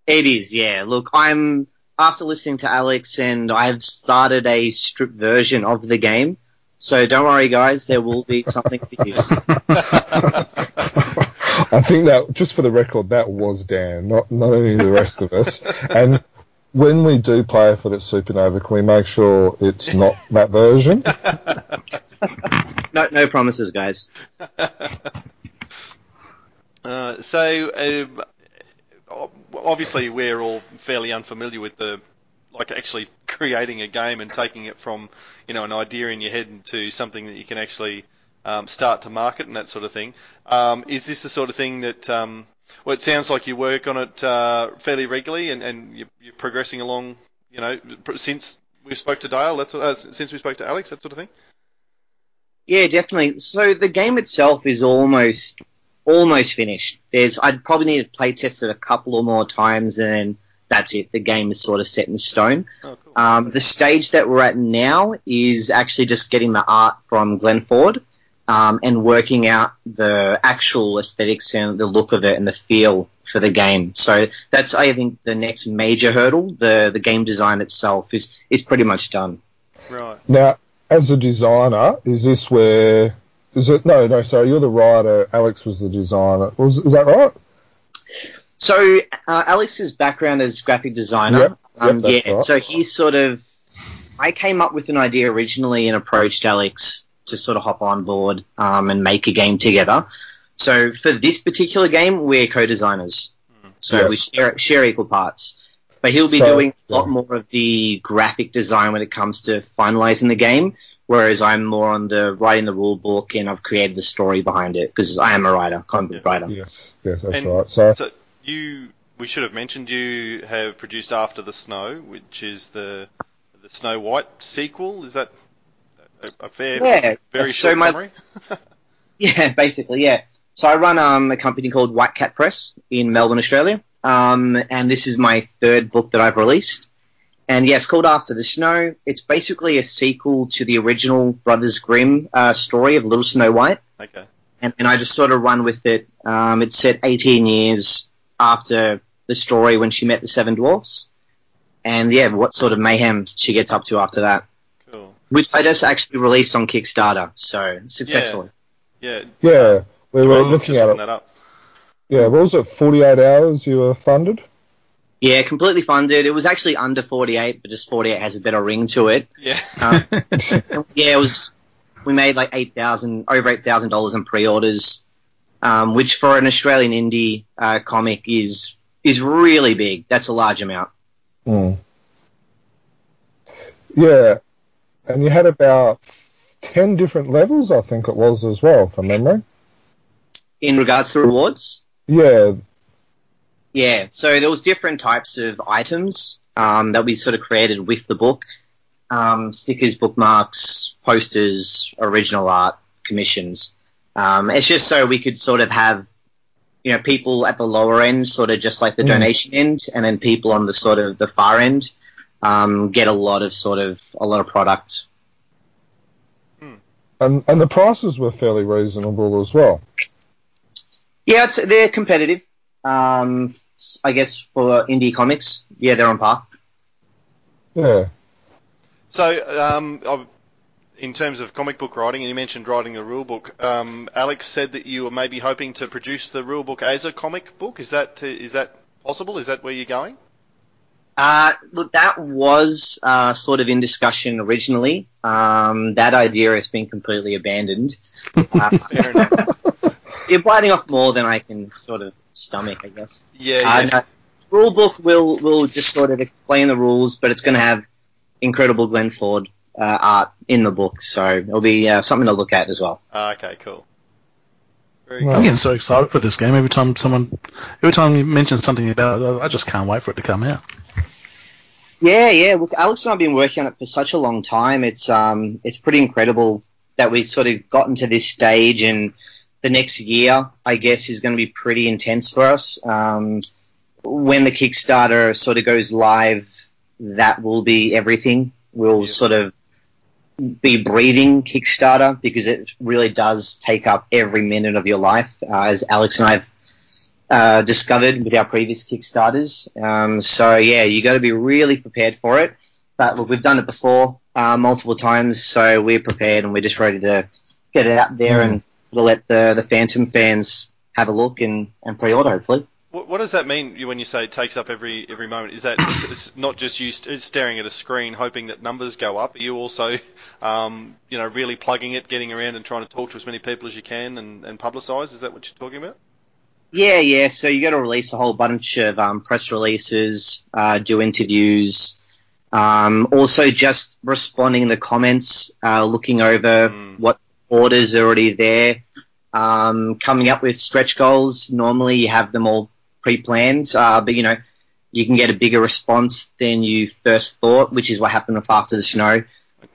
C: It is, yeah. Look, I'm after listening to Alex, and I've started a stripped version of the game. So don't worry, guys. There will be something for you.
E: I think that, just for the record, that was Dan, not not only the rest of us. And when we do play it for the Supernova, can we make sure it's not that version?
C: No, no promises, guys.
A: Uh, so, um, obviously, we're all fairly unfamiliar with the like actually creating a game and taking it from you know an idea in your head into something that you can actually um, start to market and that sort of thing. Um, is this the sort of thing that um, well, it sounds like you work on it uh, fairly regularly and, and you're, you're progressing along. You know, since we spoke to Dale, that's uh, since we spoke to Alex, that sort of thing.
C: Yeah, definitely. So the game itself is almost almost finished. There's I'd probably need to play test it a couple or more times and that's it. The game is sort of set in stone.
A: Oh, cool.
C: Um, the stage that we're at now is actually just getting the art from Glenn Ford um, and working out the actual aesthetics and the look of it and the feel for the game. So that's I think the next major hurdle. The the game design itself is is pretty much done.
A: Right.
E: Now, as a designer, is this where? Is it? No, no. Sorry, you're the writer. Alex was the designer. Was is that right?
C: So uh, Alex's background is graphic designer.
E: Yep, yep,
C: um,
E: that's
C: yeah.
E: right.
C: So he's sort of. I came up with an idea originally and approached Alex to sort of hop on board um, and make a game together. So for this particular game, we're co-designers. So
E: Yeah.
C: we share share equal parts. But he'll be
E: So-
C: doing a lot
E: yeah.
C: more of the graphic design when it comes to finalizing the game, whereas I'm more on the writing the rule book and I've created the story behind it because I am a writer, comic book writer.
E: Yes, yes, that's
A: And-
E: right. So,
A: So you, we should have mentioned you have produced After the Snow, which is the the Snow White sequel. Is that a, a fair,
C: Yeah,
A: very
C: so
A: short
C: my-
A: summary?
C: Yeah, basically, yeah. So I run um, a company called White Cat Press in Melbourne, Australia, um, and this is my third book that I've released. And yeah, it's called After the Snow. It's basically a sequel to the original Brothers Grimm uh, story of Little Snow White,
A: Okay.
C: and, and I just sort of run with it. Um, it's set 18 years after the story when she met the Seven Dwarfs, and yeah, what sort of mayhem she gets up to after that.
A: Cool.
C: Which I just actually released on Kickstarter, so successfully.
A: Yeah.
E: yeah, we were
A: Joel
E: looking at it.
A: that up.
E: Yeah, what was it? 48 hours you were funded?
C: Yeah, completely funded. It was actually under 48, but just 48 has a better ring to it.
A: Yeah.
C: Um, yeah, it was. We made like eight thousand, over eight thousand dollars in pre-orders, um, which for an Australian indie uh, comic is is really big. That's a large amount.
E: Mm. Yeah, and you had about 10 different levels, I think it was as well, from memory.
C: In regards to rewards,
E: Yeah,
C: yeah. So there was different types of items um, that we sort of created with the book: um, stickers, bookmarks, posters, original art, commissions. Um, it's just so we could sort of have, you know, people at the lower end, sort of just like the
E: Mm.
C: donation end, and then people on the sort of the far end um, get a lot of sort of a lot of product.
E: and, and the prices were fairly reasonable as well.
C: Yeah, it's, they're competitive. Um, I guess for indie comics, yeah, they're on par.
E: Yeah.
A: So, um, I've- in terms of comic book writing, and you mentioned writing the rule book, um, Alex said that you were maybe hoping to produce the rule book as a comic book. Is that is that possible? Is that where you're going?
C: Uh, look, that was uh, sort of in discussion originally. Um, that idea has been completely abandoned. Uh, you're biting off more than I can sort of stomach, I guess.
A: Yeah,
C: Uh,
A: yeah.
C: no, rule book will will just sort of explain the rules, but it's going to have incredible Glenn Ford uh, art in the book, so it'll be uh, something to look at as well.
A: Ah, okay, cool. Very
E: Right.
D: I'm getting so excited for this game. Every time someone, every time you mention something about it, I just can't wait for it to come out.
C: Yeah, yeah. Look, Alex and I've been working on it for such a long time. It's um, it's pretty incredible that we've sort of gotten to this stage, and the next year, I guess, is going to be pretty intense for us. Um, when the Kickstarter sort of goes live, that will be everything. We'll
A: Yeah.
C: sort of be breathing Kickstarter because it really does take up every minute of your life, uh, as Alex and I've uh, discovered with our previous Kickstarters. Um, so yeah, you got to be really prepared for it. But look, we've done it before uh, multiple times, so we're prepared and we're just ready to get it out there
E: Mm.
C: and sort of let the the Phantom fans have a look and, and pre-order hopefully.
A: What, what does that mean when you say it takes up every every moment? Is that it's, not just you st- staring at a screen hoping that numbers go up? Are you also, um, you know, really plugging it, getting around and trying to talk to as many people as you can and, and publicise? Is that what you're talking about?
C: Yeah, yeah. So you got to release a whole bunch of um, press releases, uh, do interviews, um, also just responding to the comments, uh, looking over
A: Mm.
C: what orders are already there, um, coming up with stretch goals. Normally you have them all pre-planned, uh, but you know you can get a bigger response than you first thought, which is what happened with After the Snow.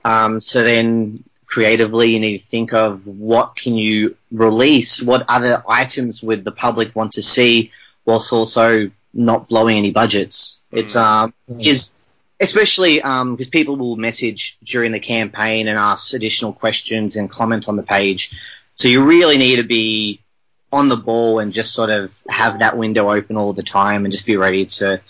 C: Um, so then creatively you need to think of what can you release, what other items would the public want to see, whilst also not blowing any budgets. It's um is especially because people will message during the campaign and ask additional questions and comment on the page. So you really need to be on the ball and just sort of have that window open all the time and just be ready to,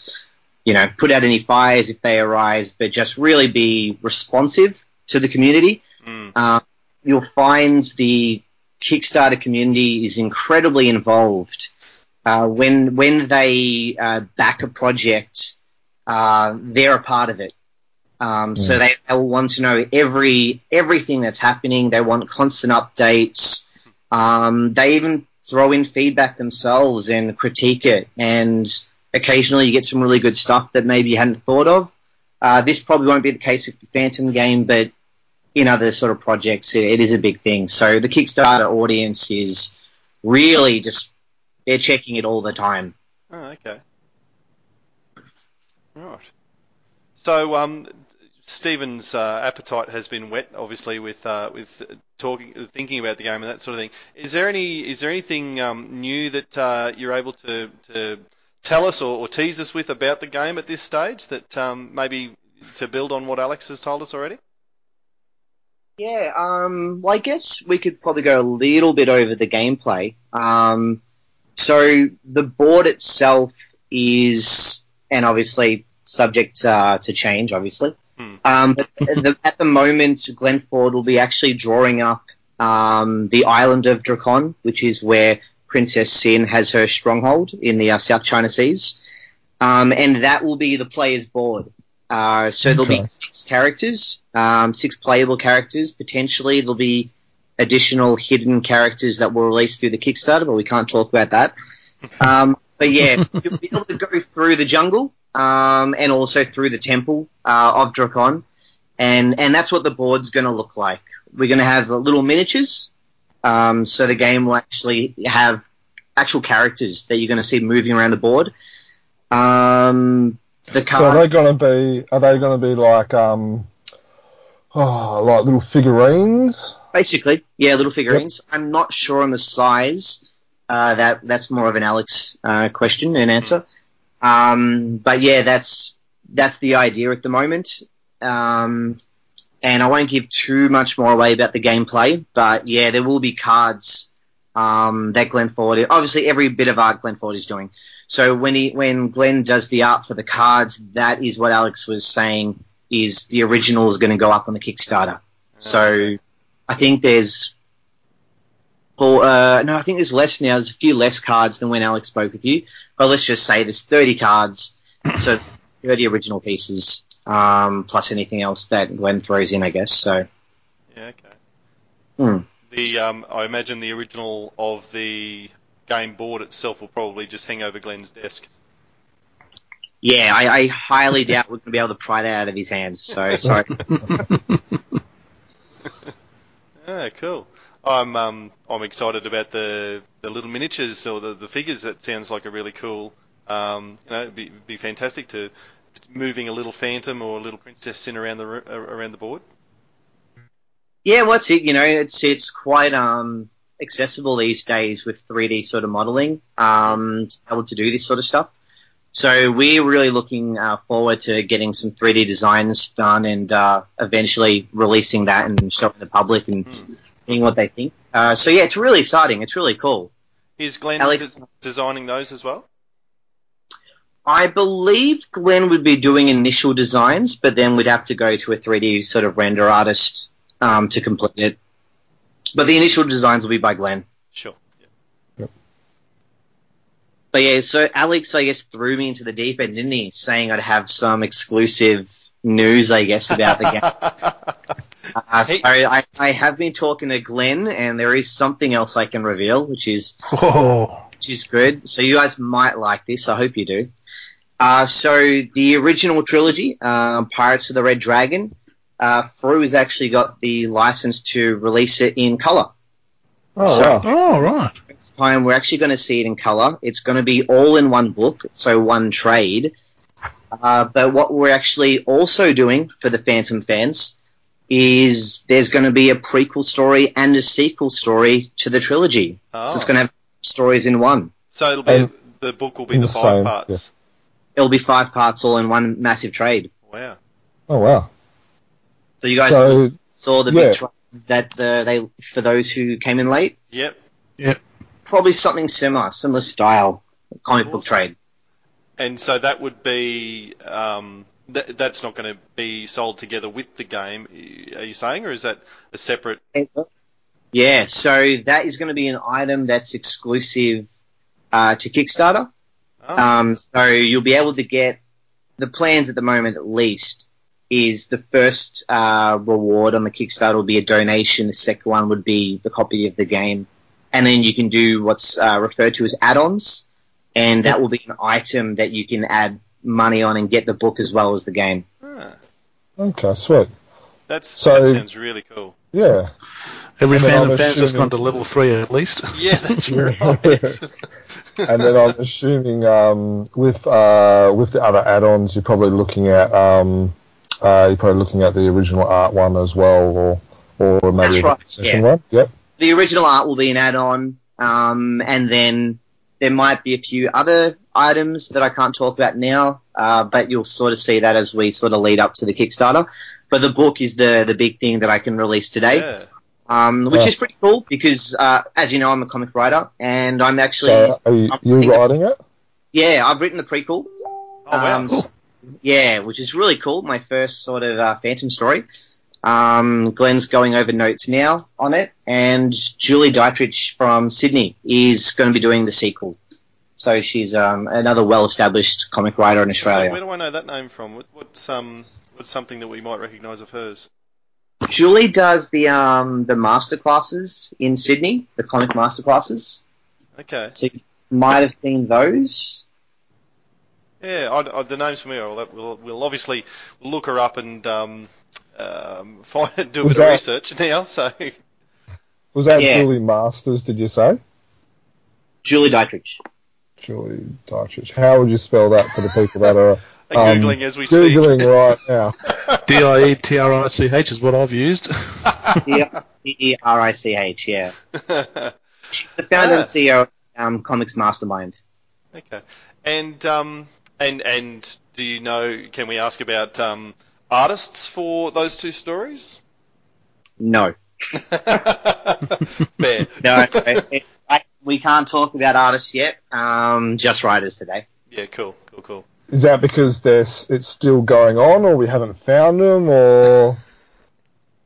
C: you know, put out any fires if they arise, but just really be responsive to the community.
A: Mm.
C: Uh, you'll find the Kickstarter community is incredibly involved. Uh, when when they uh, back a project, uh, they're a part of it. Um, So they, they will want to know every everything that's happening. They want constant updates. Um, they even throw in feedback themselves and critique it. And occasionally you get some really good stuff that maybe you hadn't thought of. Uh, this probably won't be the case with the Phantom game, but in other sort of projects, it, it is a big thing. So the Kickstarter audience is really just they're checking it all the time.
A: Oh, okay. Right. So, um, Stephen's uh, appetite has been whet, obviously, with uh, with talking, thinking about the game and that sort of thing. Is there any is there anything um, new that uh, you're able to, to tell us or, or tease us with about the game at this stage that um, maybe to build on what Alex has told us already?
C: Yeah, um, well, I guess we could probably go a little bit over the gameplay. Um, so the board itself is, and obviously subject uh, to change, obviously.
A: Hmm.
C: Um, but the, at the moment, Glenn Ford will be actually drawing up um, the island of Dracon, which is where Princess Sin has her stronghold in the uh, South China Seas, um, and that will be the player's board. Uh, so there'll be six characters, um, six playable characters. Potentially there'll be additional hidden characters that will release through the Kickstarter, but we can't talk about that. Um, but yeah, you'll be able to go through the jungle um, and also through the temple uh, of Dracon, and and that's what the board's going to look like. We're going to have little miniatures, um, so the game will actually have actual characters that you're going to see moving around the board. Um, the
E: So are they going to be? Are they going to be like um, oh, like little figurines?
C: Basically, yeah, little figurines. I'm not sure on the size. Uh, that that's more of an Alex uh, question and answer. Um, but yeah, that's that's the idea at the moment. Um, and I won't give too much more away about the gameplay. But yeah, there will be cards um, that Glenn Ford. Obviously, every bit of art Glenn Ford is doing. So when he when Glenn does the art for the cards, that is what Alex was saying. Is the original is going to go up on the Kickstarter. So I think there's four, uh, no, I think there's less now. There's a few less cards than when Alex spoke with you. But let's just say there's 30 cards, so 30 original pieces, um, plus anything else that Glenn throws in, I guess. So,
A: Yeah, okay.
C: hmm.
A: The um, I imagine the original of the game board itself will probably just hang over Glenn's desk.
C: yeah, I, I highly doubt we're going to be able to pry that out of his hands. So, sorry.
A: Yeah, cool. I'm um, I'm excited about the the little miniatures or the, the figures. That sounds like a really cool. Um, you know, it'd be, be fantastic to moving a little phantom or a little princess in around the ro- around the board.
C: Yeah, what's it? You know, it's it's quite um accessible these days with 3D sort of modeling, um, to be able to do this sort of stuff. So we're really looking uh, forward to getting some 3D designs done and uh, eventually releasing that and showing the public and seeing what they think. Uh, so yeah, it's really exciting. It's really cool.
A: Is Glenn
C: Alex-
A: des- designing those as well?
C: I believe Glenn would be doing initial designs, but then we'd have to go to a 3D sort of render artist um, to complete it. But the initial designs will be by Glenn.
A: Sure.
C: But yeah, so Alex, I guess, threw me into the deep end, didn't he? Saying I'd have some exclusive news, I guess, about the game. Uh, so
A: Hey.
C: I, I have been talking to Glenn, and there is something else I can reveal, which is
D: Oh,
C: which is good. So you guys might like this. I hope you do. Uh, so the original trilogy, uh, Pirates of the Red Dragon, uh, Frew has actually got the license to release it in color.
E: Oh,
C: So-
E: wow.
D: Oh, right.
C: Next time we're actually going to see it in color. It's going to be all in one book, so one trade. Uh, but what we're actually also doing for the Phantom fans is there's going to be a prequel story and a sequel story to the trilogy.
A: Oh.
C: So it's going to have stories in one.
A: So it'll be
E: And-
A: the book will be
E: in
A: the
E: the
A: five
E: same,
A: parts.
C: It'll be five parts all in one massive trade.
A: Wow.
E: Oh, wow.
C: So you guys
E: So,
C: saw the
E: yeah.
C: big trade that the, they for those who came in late.
A: Yep. Yep.
C: Probably something similar, similar style comic book trade.
A: And so that would be um, th- that's not going to be sold together with the game. Are you saying, or is that a separate?
C: Yeah, so that is going to be an item that's exclusive uh, to Kickstarter.
A: Oh,
C: Um, so you'll be able to get the plans at the moment, at least, is the first uh, reward on the Kickstarter will be a donation. The second one would be the copy of the game, and then you can do what's uh, referred to as add-ons, and that will be an item that you can add money on and get the book as well as the game.
A: ah,
E: okay, sweet.
A: that's
E: So-
A: that sounds really cool.
E: Yeah.
D: Every
E: And then
D: fan
E: I'm
D: of fans just gone to level three at least.
A: Yeah, that's
E: Yeah.
A: right.
E: and then I'm assuming um, with uh, with the other add-ons, you're probably looking at um, uh, you're probably looking at the original art one as well, or or maybe
C: That's
E: a
C: right,
E: second
C: yeah.
E: one. Yep.
C: the original art will be an add-on, um, and then there might be a few other items that I can't talk about now, uh, but you'll sort of see that as we sort of lead up to the Kickstarter. But the book is the the big thing that I can release today,
A: yeah.
C: um, which
E: Yeah.
C: is pretty cool because, uh, as you know, I'm a comic writer, and I'm actually
E: So are you, you writing it?
C: yeah, I've written the prequel.
A: Oh wow.
C: Um, Yeah, which is really cool. My first sort of uh, Phantom story. Um, Glenn's going over notes now on it, and Julie Ditrich from Sydney is going to be doing the sequel. So she's um, another well-established comic writer in Australia.
A: where do I know that name from? What, what's um what's something that we might recognise of hers?
C: Julie does the um, the master classes in Sydney, the comic master classes.
A: Okay.
C: So you might have seen those.
A: Yeah, I, I, the name's familiar. We'll, we'll obviously look her up and um, um, find do a
E: Was
A: bit of research now. So
E: Was that
C: Yeah.
E: Julie Masters? Did you say?
C: Julie Ditrich.
E: Julie Ditrich. How would you spell that for the people that are
A: I'm
E: Um,
A: googling as we speak.
E: googling right now?
D: D I E T R I C H is what I've used.
C: D-E-R-I-C-H, yeah. She's the founder
A: Ah.
C: and CEO of um, Comics Mastermind.
A: okay, and um, and and do you know? Can we ask about um, artists for those two stories?
C: No.
A: Fair.
C: No, I, I, we can't talk about artists yet. Um, just writers today.
A: Yeah, cool, cool, cool.
E: Is that because there's it's still going on, or we haven't found them, or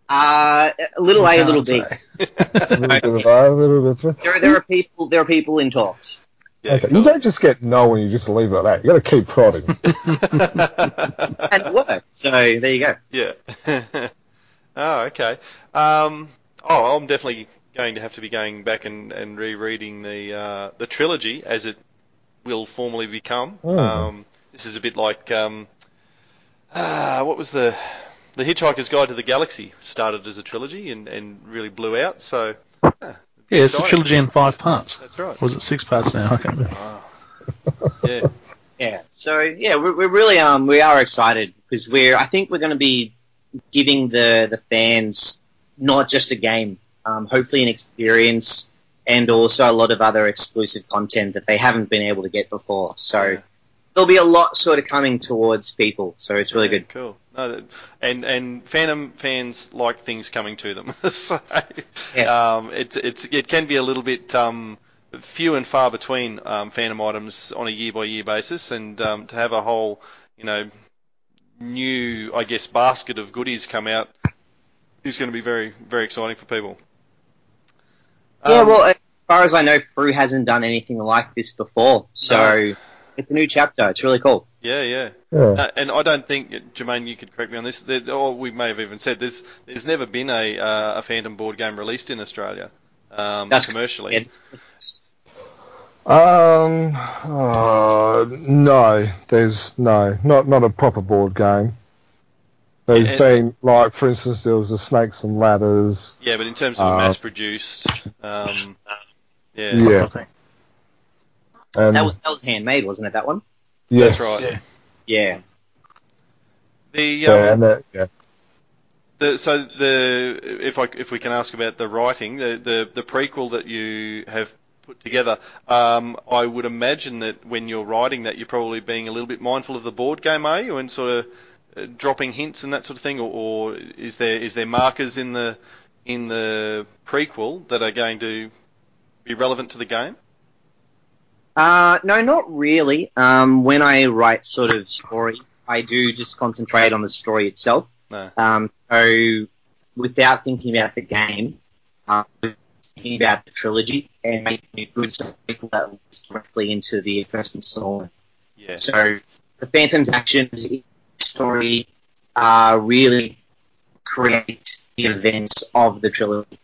C: Uh, a little A, a little B.
E: a little bit of a, a little bit? Of,
C: There, there are people. There are people in talks,
A: Yeah,
E: okay, you don't just get no and you just leave it at that. You got to keep prodding.
C: and it worked. So there you go.
A: Yeah. oh, okay. Um, oh, I'm definitely going to have to be going back and, and rereading the uh, the trilogy as it will formally become.
E: Oh.
A: Um, this is a bit like um, uh, what was the the Hitchhiker's Guide to the Galaxy started as a trilogy and, and really blew out. So
D: Yeah, it's a trilogy in five parts.
A: that's right.
D: Was it six parts now? I can't remember.
A: Yeah.
C: Yeah. So yeah, we're, we're really um we are excited because we're I think we're going to be giving the the fans not just a game, um, hopefully an experience and also a lot of other exclusive content that they haven't been able to get before. So
A: Yeah.
C: there'll be a lot sort of coming towards people. So it's really
A: Yeah,
C: good.
A: Cool. No, and and Phantom fans like things coming to them. so
C: Yeah.
A: um, it's it's it can be a little bit um, few and far between um, Phantom items on a year by year basis, and um, to have a whole you know new I guess basket of goodies come out is going to be very very exciting for people.
C: Yeah.
A: Um,
C: Well, as far as I know, Frew hasn't done anything like this before. So
A: No.
C: it's a new chapter. It's really cool.
A: yeah, yeah.
E: Yeah.
A: Uh, and I don't think, Jermaine, you could correct me on this, that, or we may have even said there's there's never been a uh, a Phantom board game released in Australia um,
C: That's
A: commercially.
C: Yeah.
E: Um, uh, no, there's no, not not a proper board game. There's
A: Yeah,
E: been like, for instance, there was the Snakes and Ladders.
A: Yeah, but in terms of
E: Uh,
A: mass produced, um, yeah,
E: Yeah, and
C: That was that was handmade, wasn't it? That one.
E: yes,
A: that's right.
D: Yeah.
C: Yeah.
A: The, um,
E: Yeah, and that, yeah.
A: the so the if I if we can ask about the writing, the the, the prequel that you have put together, um, I would imagine that when you're writing that, you're probably being a little bit mindful of the board game, are you, and sort of uh, dropping hints and that sort of thing, or, or is there is there markers in the in the prequel that are going to be relevant to the game?
C: Uh, no, not really. Um, when I write sort of story, I do just concentrate on the story itself.
A: No.
C: Um, so without thinking about the game, um, thinking about the trilogy and making a good story that leads directly into the first installment.
A: Yeah.
C: So the Phantom's actions in the story uh, really create the events of the trilogy.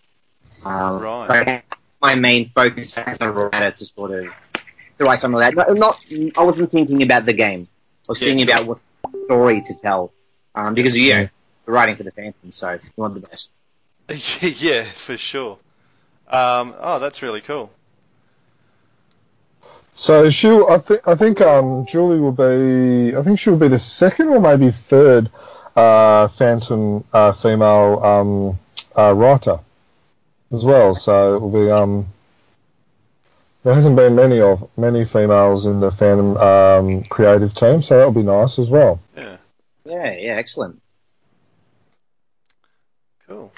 C: Um,
A: Right.
C: so my main focus as a writer to sort of write something like that. Not, not I wasn't thinking about the game. I was
A: Yeah,
C: thinking
A: sure.
C: about what story to tell. Um, because you know, we're writing for the Phantom, so you want the best.
A: yeah, for sure. Um, oh, that's really cool.
E: So she, I think, I think um, Julie will be, I think she will be the second or maybe third uh, Phantom uh, female um, uh, writer as well. So it will be. There hasn't been many of many females in the Phantom um, creative team, so that'll be nice as well.
A: Yeah,
C: Yeah, yeah, excellent.
A: cool.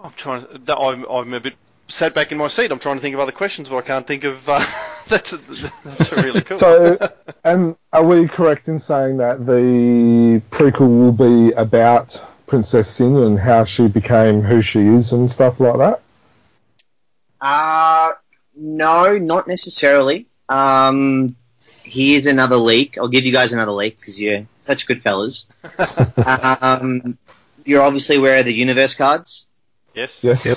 A: I'm trying. To, I'm, I'm a bit sat back in my seat. I'm trying to think of other questions, but I can't think of. Uh, that's a, that's a really cool.
E: So, and are we correct in saying that the prequel will be about Princess Sin and how she became who she is and stuff like that?
C: Uh, no, not necessarily. Um, here's another leak. I'll give you guys another leak because you're such good fellas. um, you're obviously aware of the universe cards.
A: yes.
E: Yes.
D: Yep.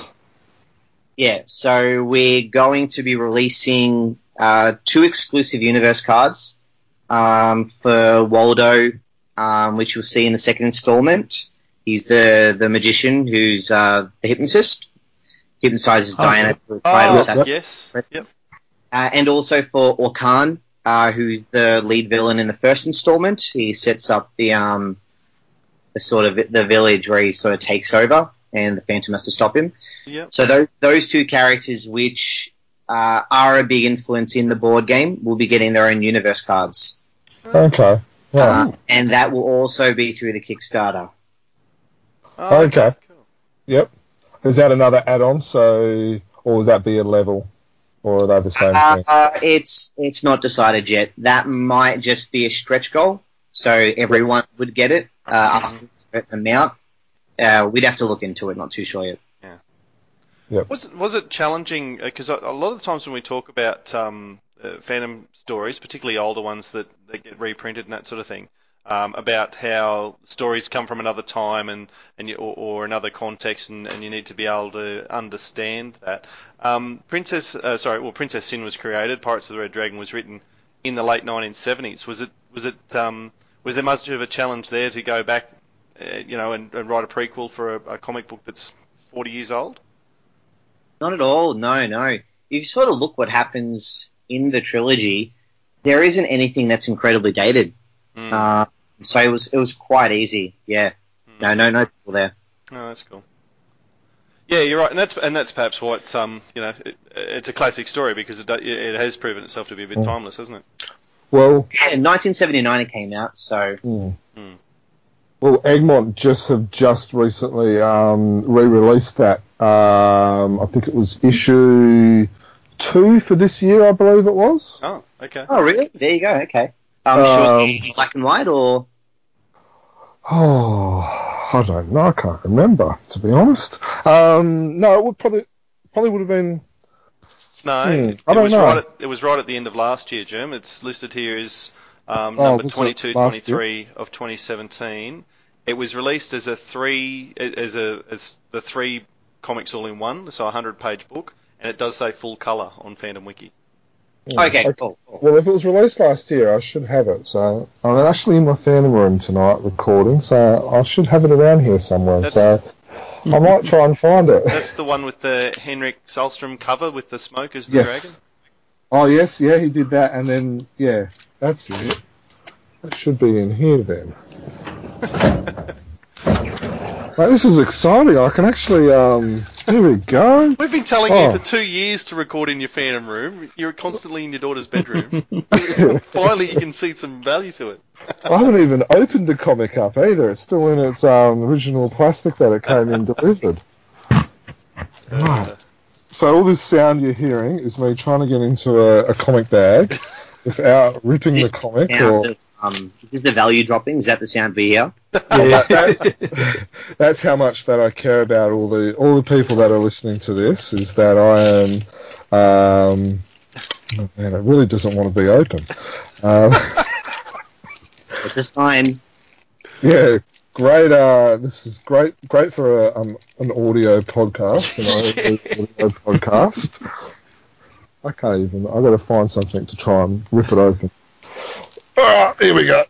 C: Yeah, so we're going to be releasing uh, two exclusive universe cards um, for Waldo, um, which you'll see in the second installment. He's the the magician who's uh, the hypnotist, hypnotizes
D: Oh,
C: Diana.
D: yep.
C: to a
A: Oh, yes. Yep.
C: Uh, and also for Orkan, uh, who's the lead villain in the first installment. He sets up the um, the sort of the village where he sort of takes over, and the Phantom has to stop him.
A: Yep.
C: So those those two characters, which uh, are a big influence in the board game, will be getting their own universe cards,
E: Okay. Right.
C: uh, and that will also be through the Kickstarter.
A: Oh,
E: Okay.
A: Cool.
E: Yep. Is that another add-on? So, or would that be a level, or are they the same thing?
C: Uh, it's it's not decided yet. That might just be a stretch goal, so everyone would get it uh, up to a certain amount. Uh, we'd have to look into it. Not too sure yet.
A: Was it was it challenging? Because a a lot of the times when we talk about um, uh, Phantom stories, particularly older ones that, that get reprinted and that sort of thing, um, about how stories come from another time and, and you, or, or another context, and, and you need to be able to understand that. Um, Princess, uh, sorry, well, Princess Sin was created. Pirates of the Red Dragon was written in the late 1970s. Was it was it um, was there much of a challenge there to go back, uh, you know, and, and write a prequel for a, a comic book that's 40 years old?
C: Not at all. No, no. If you sort of look what happens in the trilogy, there isn't anything that's incredibly dated.
A: Mm.
C: Uh, so it was it was quite easy. Yeah. No, no, no people there.
A: Oh, that's cool. Yeah, you're right, and that's and that's perhaps why it's um you know it, it's a classic story because it it has proven itself to be a bit
E: Mm.
A: timeless, hasn't it?
E: Well,
C: Yeah, in 1979 it came out. So
E: hmm.
A: Hmm.
E: well, Egmont just have just recently um, re-released that. Um, I think it was issue two for this year, I believe it was.
A: Oh, okay.
C: oh really? There you go. Okay. Um,
E: Um,
C: sure, it's black and white or
E: Oh, I don't know. I can't remember to be honest. Um, no, it would probably probably would have been.
A: No,
E: Hmm,
A: it,
E: I don't
A: was
E: know.
A: right. At, it was right at the end of last year, Jim. It's listed here as um,
E: Oh,
A: number
E: was
A: 22,
E: last
A: 23 of 2017. It was released as a three as a as the three comics all in one, so a hundred page book, and it does say full color on Phantom Wiki.
C: Okay, cool. cool.
E: Well, if it was released last year, I should have it. So I'm actually in my Phantom room tonight recording, so I should have it around here somewhere.
A: That's-
E: So I might try and find it.
A: That's the one with the Henrik Sahlström cover with the smoke as the
E: Yes. Oh yes, yeah, he did that, and then yeah, that's it. That should be in here then. Right, this is exciting. I can actually um. Here we go.
A: We've been telling
E: Oh.
A: you for two years to record in your Phantom room. You're constantly in your daughter's bedroom. Finally, you can see some value to it.
E: I haven't even opened the comic up either. It's still in its um, original plastic that it came in delivered. Right. So all this sound you're hearing is me trying to get into a, a comic bag without ripping the comic or
C: of, um, is the value dropping? Is that the sound we hear?
E: Yeah, that's, that's how much that I care about all the all the people that are listening to this is that I am um oh man it really doesn't want to be open um,
C: It's a sign.
E: yeah great uh this is great great for a, um, an audio podcast an audio podcast I can't even I got to find something to try and rip it open ah, here we go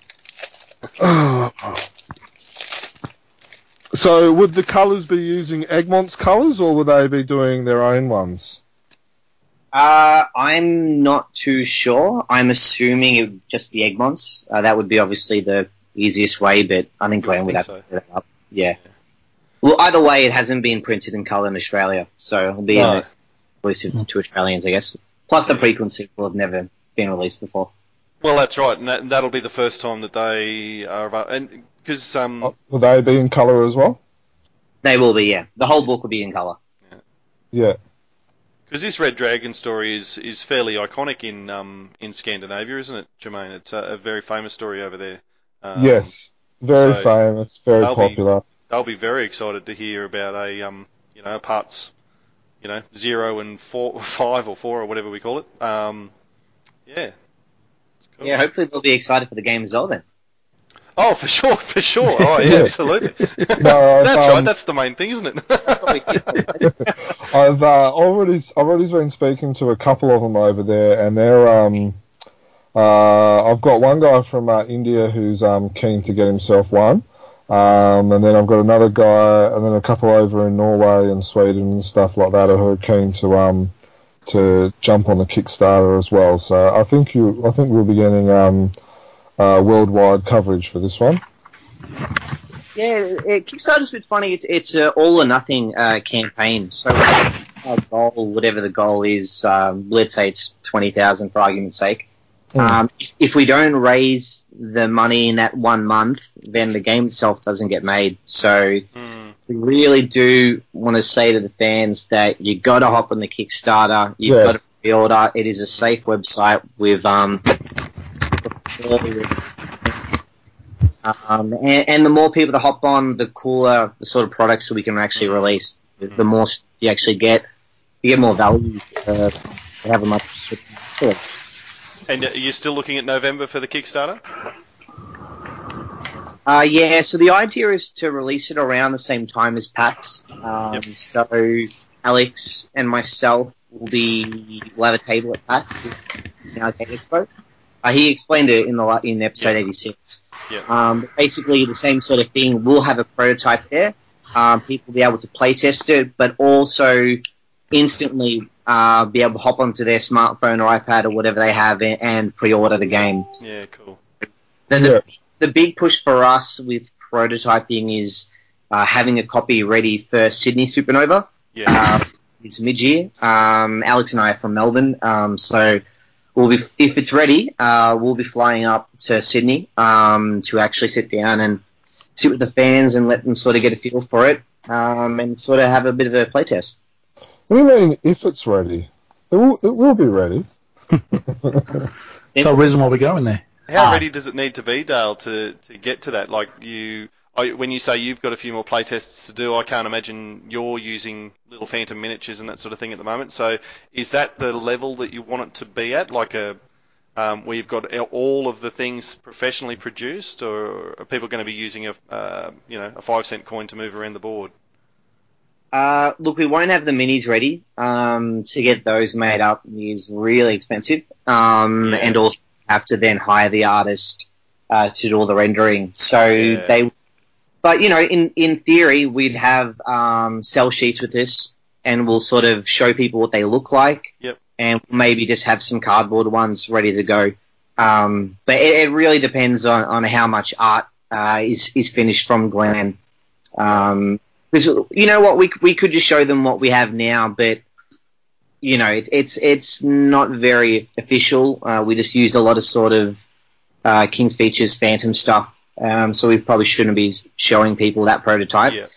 E: So, would the colours be using Egmont's colours, or would they be doing their own ones?
C: Uh, I'm not too sure. I'm assuming it would just be Egmonts. Uh, that would be obviously the easiest way, but I think Glenn would
A: think
C: have to set it up. Yeah. Well, either way, it hasn't been printed in colour in Australia, so it'll be
A: No.
C: uh, exclusive to Australians, I guess. Plus, the prequel sequel have never been released before.
A: Well, that's right, and that, that'll be the first time that they are about. And because um,
E: Oh, Will they be in colour as well?
C: They will be, yeah. The whole book will be in colour.
E: Yeah.
A: Because this Red Dragon story is, is fairly iconic in um, in Scandinavia, isn't it, Jermaine? It's a, a very famous story over there. Um,
E: yes. Very
A: so
E: famous, very
A: they'll be-
E: popular.
A: They'll be very excited to hear about a um, you know parts, you know zero and four, five or four or whatever we call it. Um, yeah. Cool.
C: Yeah, hopefully they'll be excited for the game as well then.
A: Oh, for sure, for sure. Oh, yeah,
E: Yeah.
A: absolutely.
E: No,
A: that's
E: um,
A: right. That's the main thing, isn't it?
E: I've uh, already I've already been speaking to a couple of them over there, and they're um, uh, I've got one guy from uh, India who's um, keen to get himself one, um, and then I've got another guy, and then a couple over in Norway and Sweden and stuff like that who are keen to um, to jump on the Kickstarter as well. So I think you I think we'll be getting um, uh, worldwide coverage for this one.
C: Yeah, it, Kickstarter's a bit funny. It's it's a all or nothing uh, campaign. So our goal, whatever the goal is, um, let's say it's twenty thousand for argument's sake.
E: Mm.
C: Um, if, if we don't raise the money in that one month, then the game itself doesn't get made. So
A: Hmm.
C: we really do want to say to the fans that you got to hop on the Kickstarter. You've
E: Yeah.
C: got to pre-order. It is a safe website with um. Um, and, and the more people that hop on, the cooler the sort of products that we can actually release. The, the more you actually get, you get more value. Uh, have a much. Sure.
A: And are you still looking at November for the Kickstarter?
C: Uh, yeah, so the idea is to release it around the same time as PAX. Um,
A: Yep.
C: So Alex and myself will be will have a table at PAX in our Game Expo. Uh, he explained it in the in episode
A: Yeah.
C: 86.
A: Yeah.
C: Um, basically, the same sort of thing. We'll have a prototype there. Um, people will be able to play test it, but also instantly uh, be able to hop onto their smartphone or iPad or whatever they have and, and pre-order the game.
A: Yeah, cool.
C: The,
E: Yeah.
C: the, the big push for us with prototyping is uh, having a copy ready for Sydney Supernova.
A: Yeah.
C: Uh, it's mid-year. Um, Alex and I are from Melbourne, um, so we'll be if it's ready, uh, we'll be flying up to Sydney um, to actually sit down and sit with the fans and let them sort of get a feel for it um, and sort of have a bit of a playtest.
E: What do you mean if it's ready? It will, it will be ready.
D: So reason why we're going there.
A: How
C: Ah.
A: ready does it need to be, Dale, to, to get to that? Like you, when you say you've got a few more playtests to do, I can't imagine you're using little phantom miniatures and that sort of thing at the moment. So is that the level that you want it to be at, like a um, where you've got all of the things professionally produced, or are people going to be using a uh, you know a five cent coin to move around the board?
C: Uh, look, we won't have the minis ready. Um, to get those made up is really expensive. Um,
A: Yeah.
C: and also have to then hire the artist uh, to do all the rendering. So
A: Yeah.
C: they, but you know, in in theory, we'd have um, sell sheets with this, and we'll sort of show people what they look like.
A: Yep.
C: And maybe just have some cardboard ones ready to go. Um, but it, it really depends on, on how much art uh, is is finished from Glenn. Um, because you know what, we we could just show them what we have now, but you know, it, it's it's not very official. Uh, we just used a lot of sort of uh, King's Features Phantom stuff, um, so we probably shouldn't be showing people that prototype.
A: Yeah.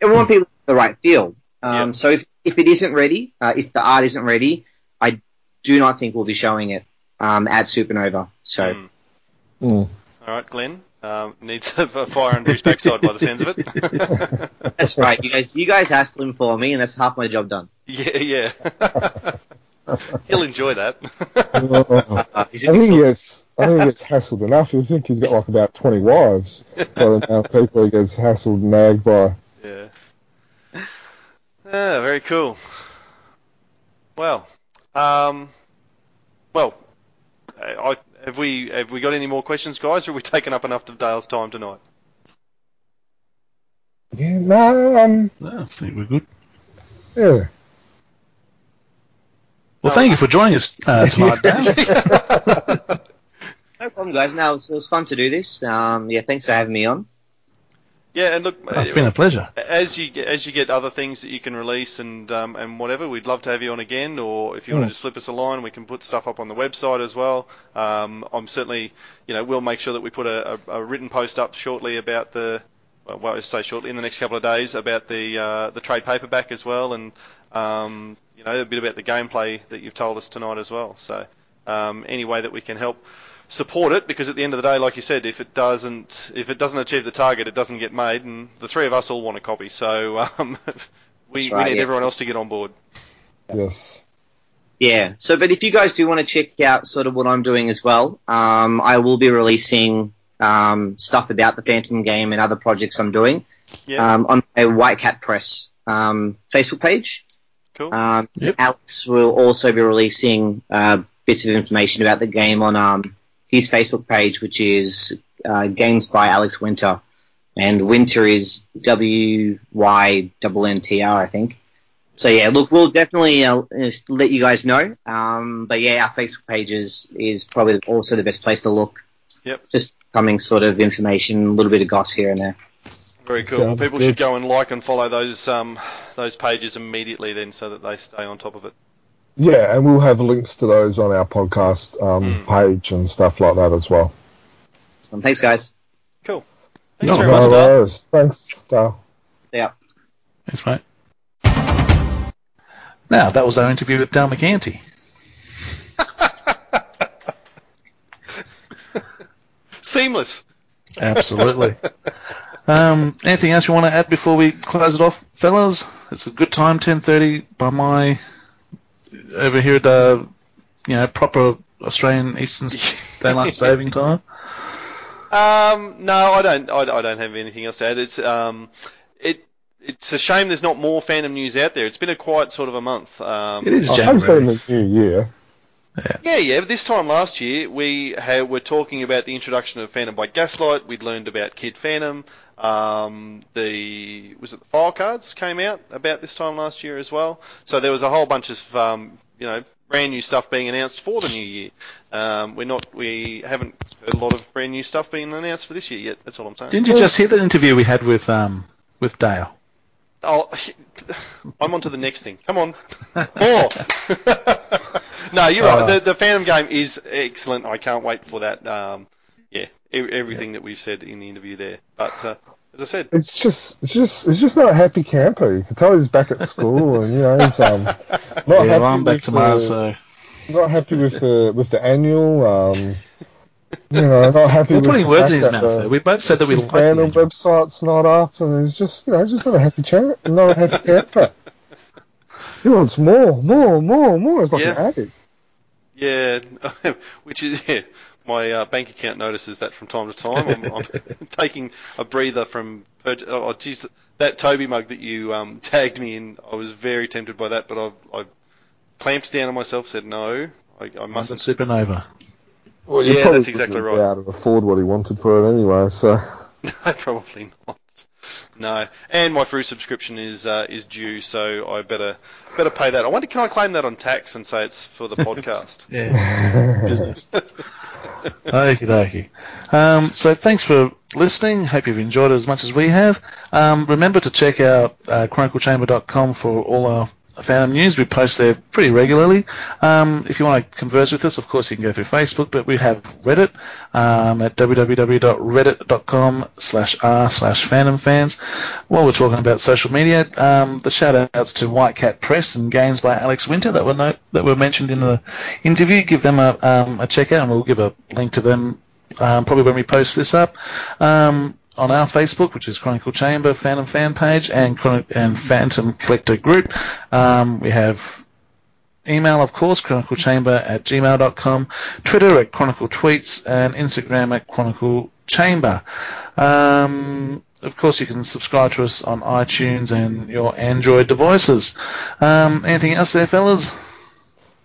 C: And we want people the right feel. Um,
A: Yeah.
C: So if, if it isn't ready, uh, if the art isn't ready, I do not think we'll be showing it um, at Supernova. So.
A: Mm.
E: Mm.
A: All right, Glenn. Um, needs a a fire under his backside by the sounds of it.
C: That's right. You guys, you guys hassle him for me, and that's half my job done.
A: yeah, yeah. He'll enjoy that.
E: I
C: Uh, he's
E: think he gets. I think he gets hassled enough. You think he's got like about twenty wives by the amount of people he gets hassled and nagged by.
A: yeah. Ah, very cool. Well, um, well, I, have we have we got any more questions, guys? Or have we taken up enough of Dale's time tonight?
E: Yeah, no, um,
D: I think we're good.
E: yeah.
D: Well, thank you for joining us uh, tonight, Dan.
C: No problem, guys. No, it was, it was fun to do this. Um, yeah, thanks for having me on.
A: Yeah, and look,
D: It's been a pleasure.
A: as you get, as you get other things that you can release and um, and whatever, we'd love to have you on again. Or if you want
E: Mm.
A: to just flip us a line, we can put stuff up on the website as well. Um, I'm certainly, you know, we'll make sure that we put a, a, a written post up shortly about the, well, I'll say shortly in the next couple of days about the uh, the trade paperback as well, and um, you know a bit about the gameplay that you've told us tonight as well. So um, any way that we can help support it because at the end of the day, like you said, if it doesn't if it doesn't achieve the target, it doesn't get made, and the three of us all want a copy. So um, we,
C: right,
A: we need
C: yeah.
A: everyone else to get on board.
E: Yes.
C: Yeah. So, but if you guys do want to check out sort of what I'm doing as well, um, I will be releasing um, stuff about the Phantom game and other projects I'm doing
A: Yeah,
C: um, on my White Cat Press um, Facebook page.
A: cool.
C: Um,
D: Yep.
C: Alex will also be releasing uh, bits of information about the game on um, his Facebook page, which is uh, Games by Alex Winter, and Winter is W Y N N T R, I think. So yeah, look, we'll definitely uh, let you guys know. Um, but yeah, our Facebook page is, is probably also the best place to look.
A: Yep.
C: Just coming sort of information, a little bit of goss here and there.
A: Very cool.
E: Sounds
A: people
E: good.
A: should go and like and follow those um, those pages immediately then, so that they stay on top of it.
E: Yeah, and we'll have links to those on our podcast um,
A: Mm.
E: page and stuff like that as well.
C: So thanks, guys.
A: Cool. Thanks
D: No,
A: very
E: no
A: much, Dale.
E: Thanks, Dale.
C: Yeah.
D: Thanks, mate. Now, that was our interview with Dale McCanty.
A: Seamless.
D: Absolutely. um, anything else you want to add before we close it off, fellas? It's a good time, 10.30 by my, over here at, uh, you know, proper Australian Eastern Daylight Saving Time.
A: Um, no, I don't. I, I don't have anything else to add. It's um, it it's a shame there's not more Phantom news out there. It's been a quiet sort of a month. Um,
D: It is
E: Oh, it has been
D: a
E: the new year.
A: Yeah, yeah. But this time last year, we had, were talking about the introduction of Phantom by Gaslight. We'd learned about Kid Phantom. Um, the was it the file cards came out about this time last year as well. So there was a whole bunch of um, you know brand new stuff being announced for the new year. Um, we're not we haven't heard a lot of brand new stuff being announced for this year yet. That's all I'm saying.
D: Didn't you just hear the interview we had with um, with Dale?
A: Oh, I'm on to the next thing. Come on. More. no, you're right. The, the Phantom game is excellent. I can't wait for that. Um, yeah, e- everything that we've said in the interview there. But uh, as I said,
E: It's just, it's just, it's just not a happy camper. You can tell he's back at school, and you know, he's um, not
D: yeah,
E: happy
D: I'm back
E: with
D: tomorrow,
E: the,
D: so
E: not happy with the with the annual. Um, you know, not happy
D: we're
E: with
D: putting
E: the
D: words in his mouth
E: the-
D: there. We both said that we
E: the
D: liked the annual.
E: website's not up, and he's just, you know, just not a happy chat, not a happy camper. He wants more, more, more, more. It's like an
A: Yeah.
E: addict.
A: yeah, which is yeah. My uh, bank account notices that from time to time. I'm, I'm taking a breather from. Oh, oh, geez, that Toby mug that you um, tagged me in, I was very tempted by that, but I, I clamped down on myself, said no, I, I mustn't.
D: Supernova.
E: Well,
A: Yeah, that's exactly
E: wouldn't be
A: right.
E: able to afford what he wanted for it anyway, so.
A: Probably not. No, and my free subscription is uh, is due, so I better better pay that. I wonder, can I claim that on tax and say it's for the podcast?
D: Yeah. Business. Okie dokie. Um, so thanks for listening. Hope you've enjoyed it as much as we have. Um, remember to check out uh, chroniclechamber.com for all our fandom news. We post there pretty regularly. Um, if you want to converse with us, of course, you can go through Facebook, but we have Reddit um, at www.reddit.com slash r slash fandom fans. While we're talking about social media, um, the shout outs to White Cat Press and games by Alex Winter that were no, that were mentioned in the interview. Give them a, um, a check out, and we'll give a link to them um, probably when we post this up. Um, on our Facebook, which is Chronicle Chamber Phantom fan page and Chron- and Phantom Collector group. Um, we have email, of course, chroniclechamber at gmail.com, Twitter at Chronicle Tweets, and Instagram at Chronicle Chamber. Um, of course, you can subscribe to us on iTunes and your Android devices. Um, anything else there, fellas?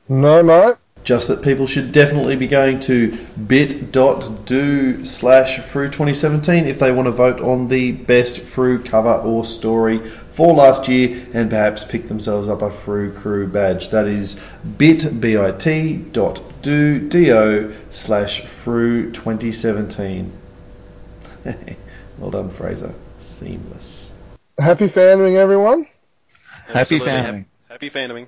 E: No, mate.
A: Just that people should definitely be going to bit.do slash Frew 2017 if they want to vote on the best Frew cover or story for last year and perhaps pick themselves up a Frew Crew badge. That is bit, dot do, do slash Frew 2017. well done, Fraser. Seamless.
E: Happy fandoming, everyone.
D: Happy
A: Absolutely.
D: fandoming.
A: Happy fandoming.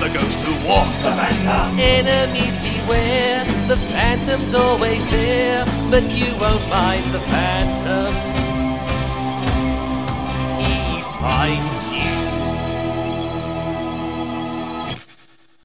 B: The ghost who walks. The Phantom! Enemies beware, the Phantom's always there, but you won't mind the Phantom. He finds you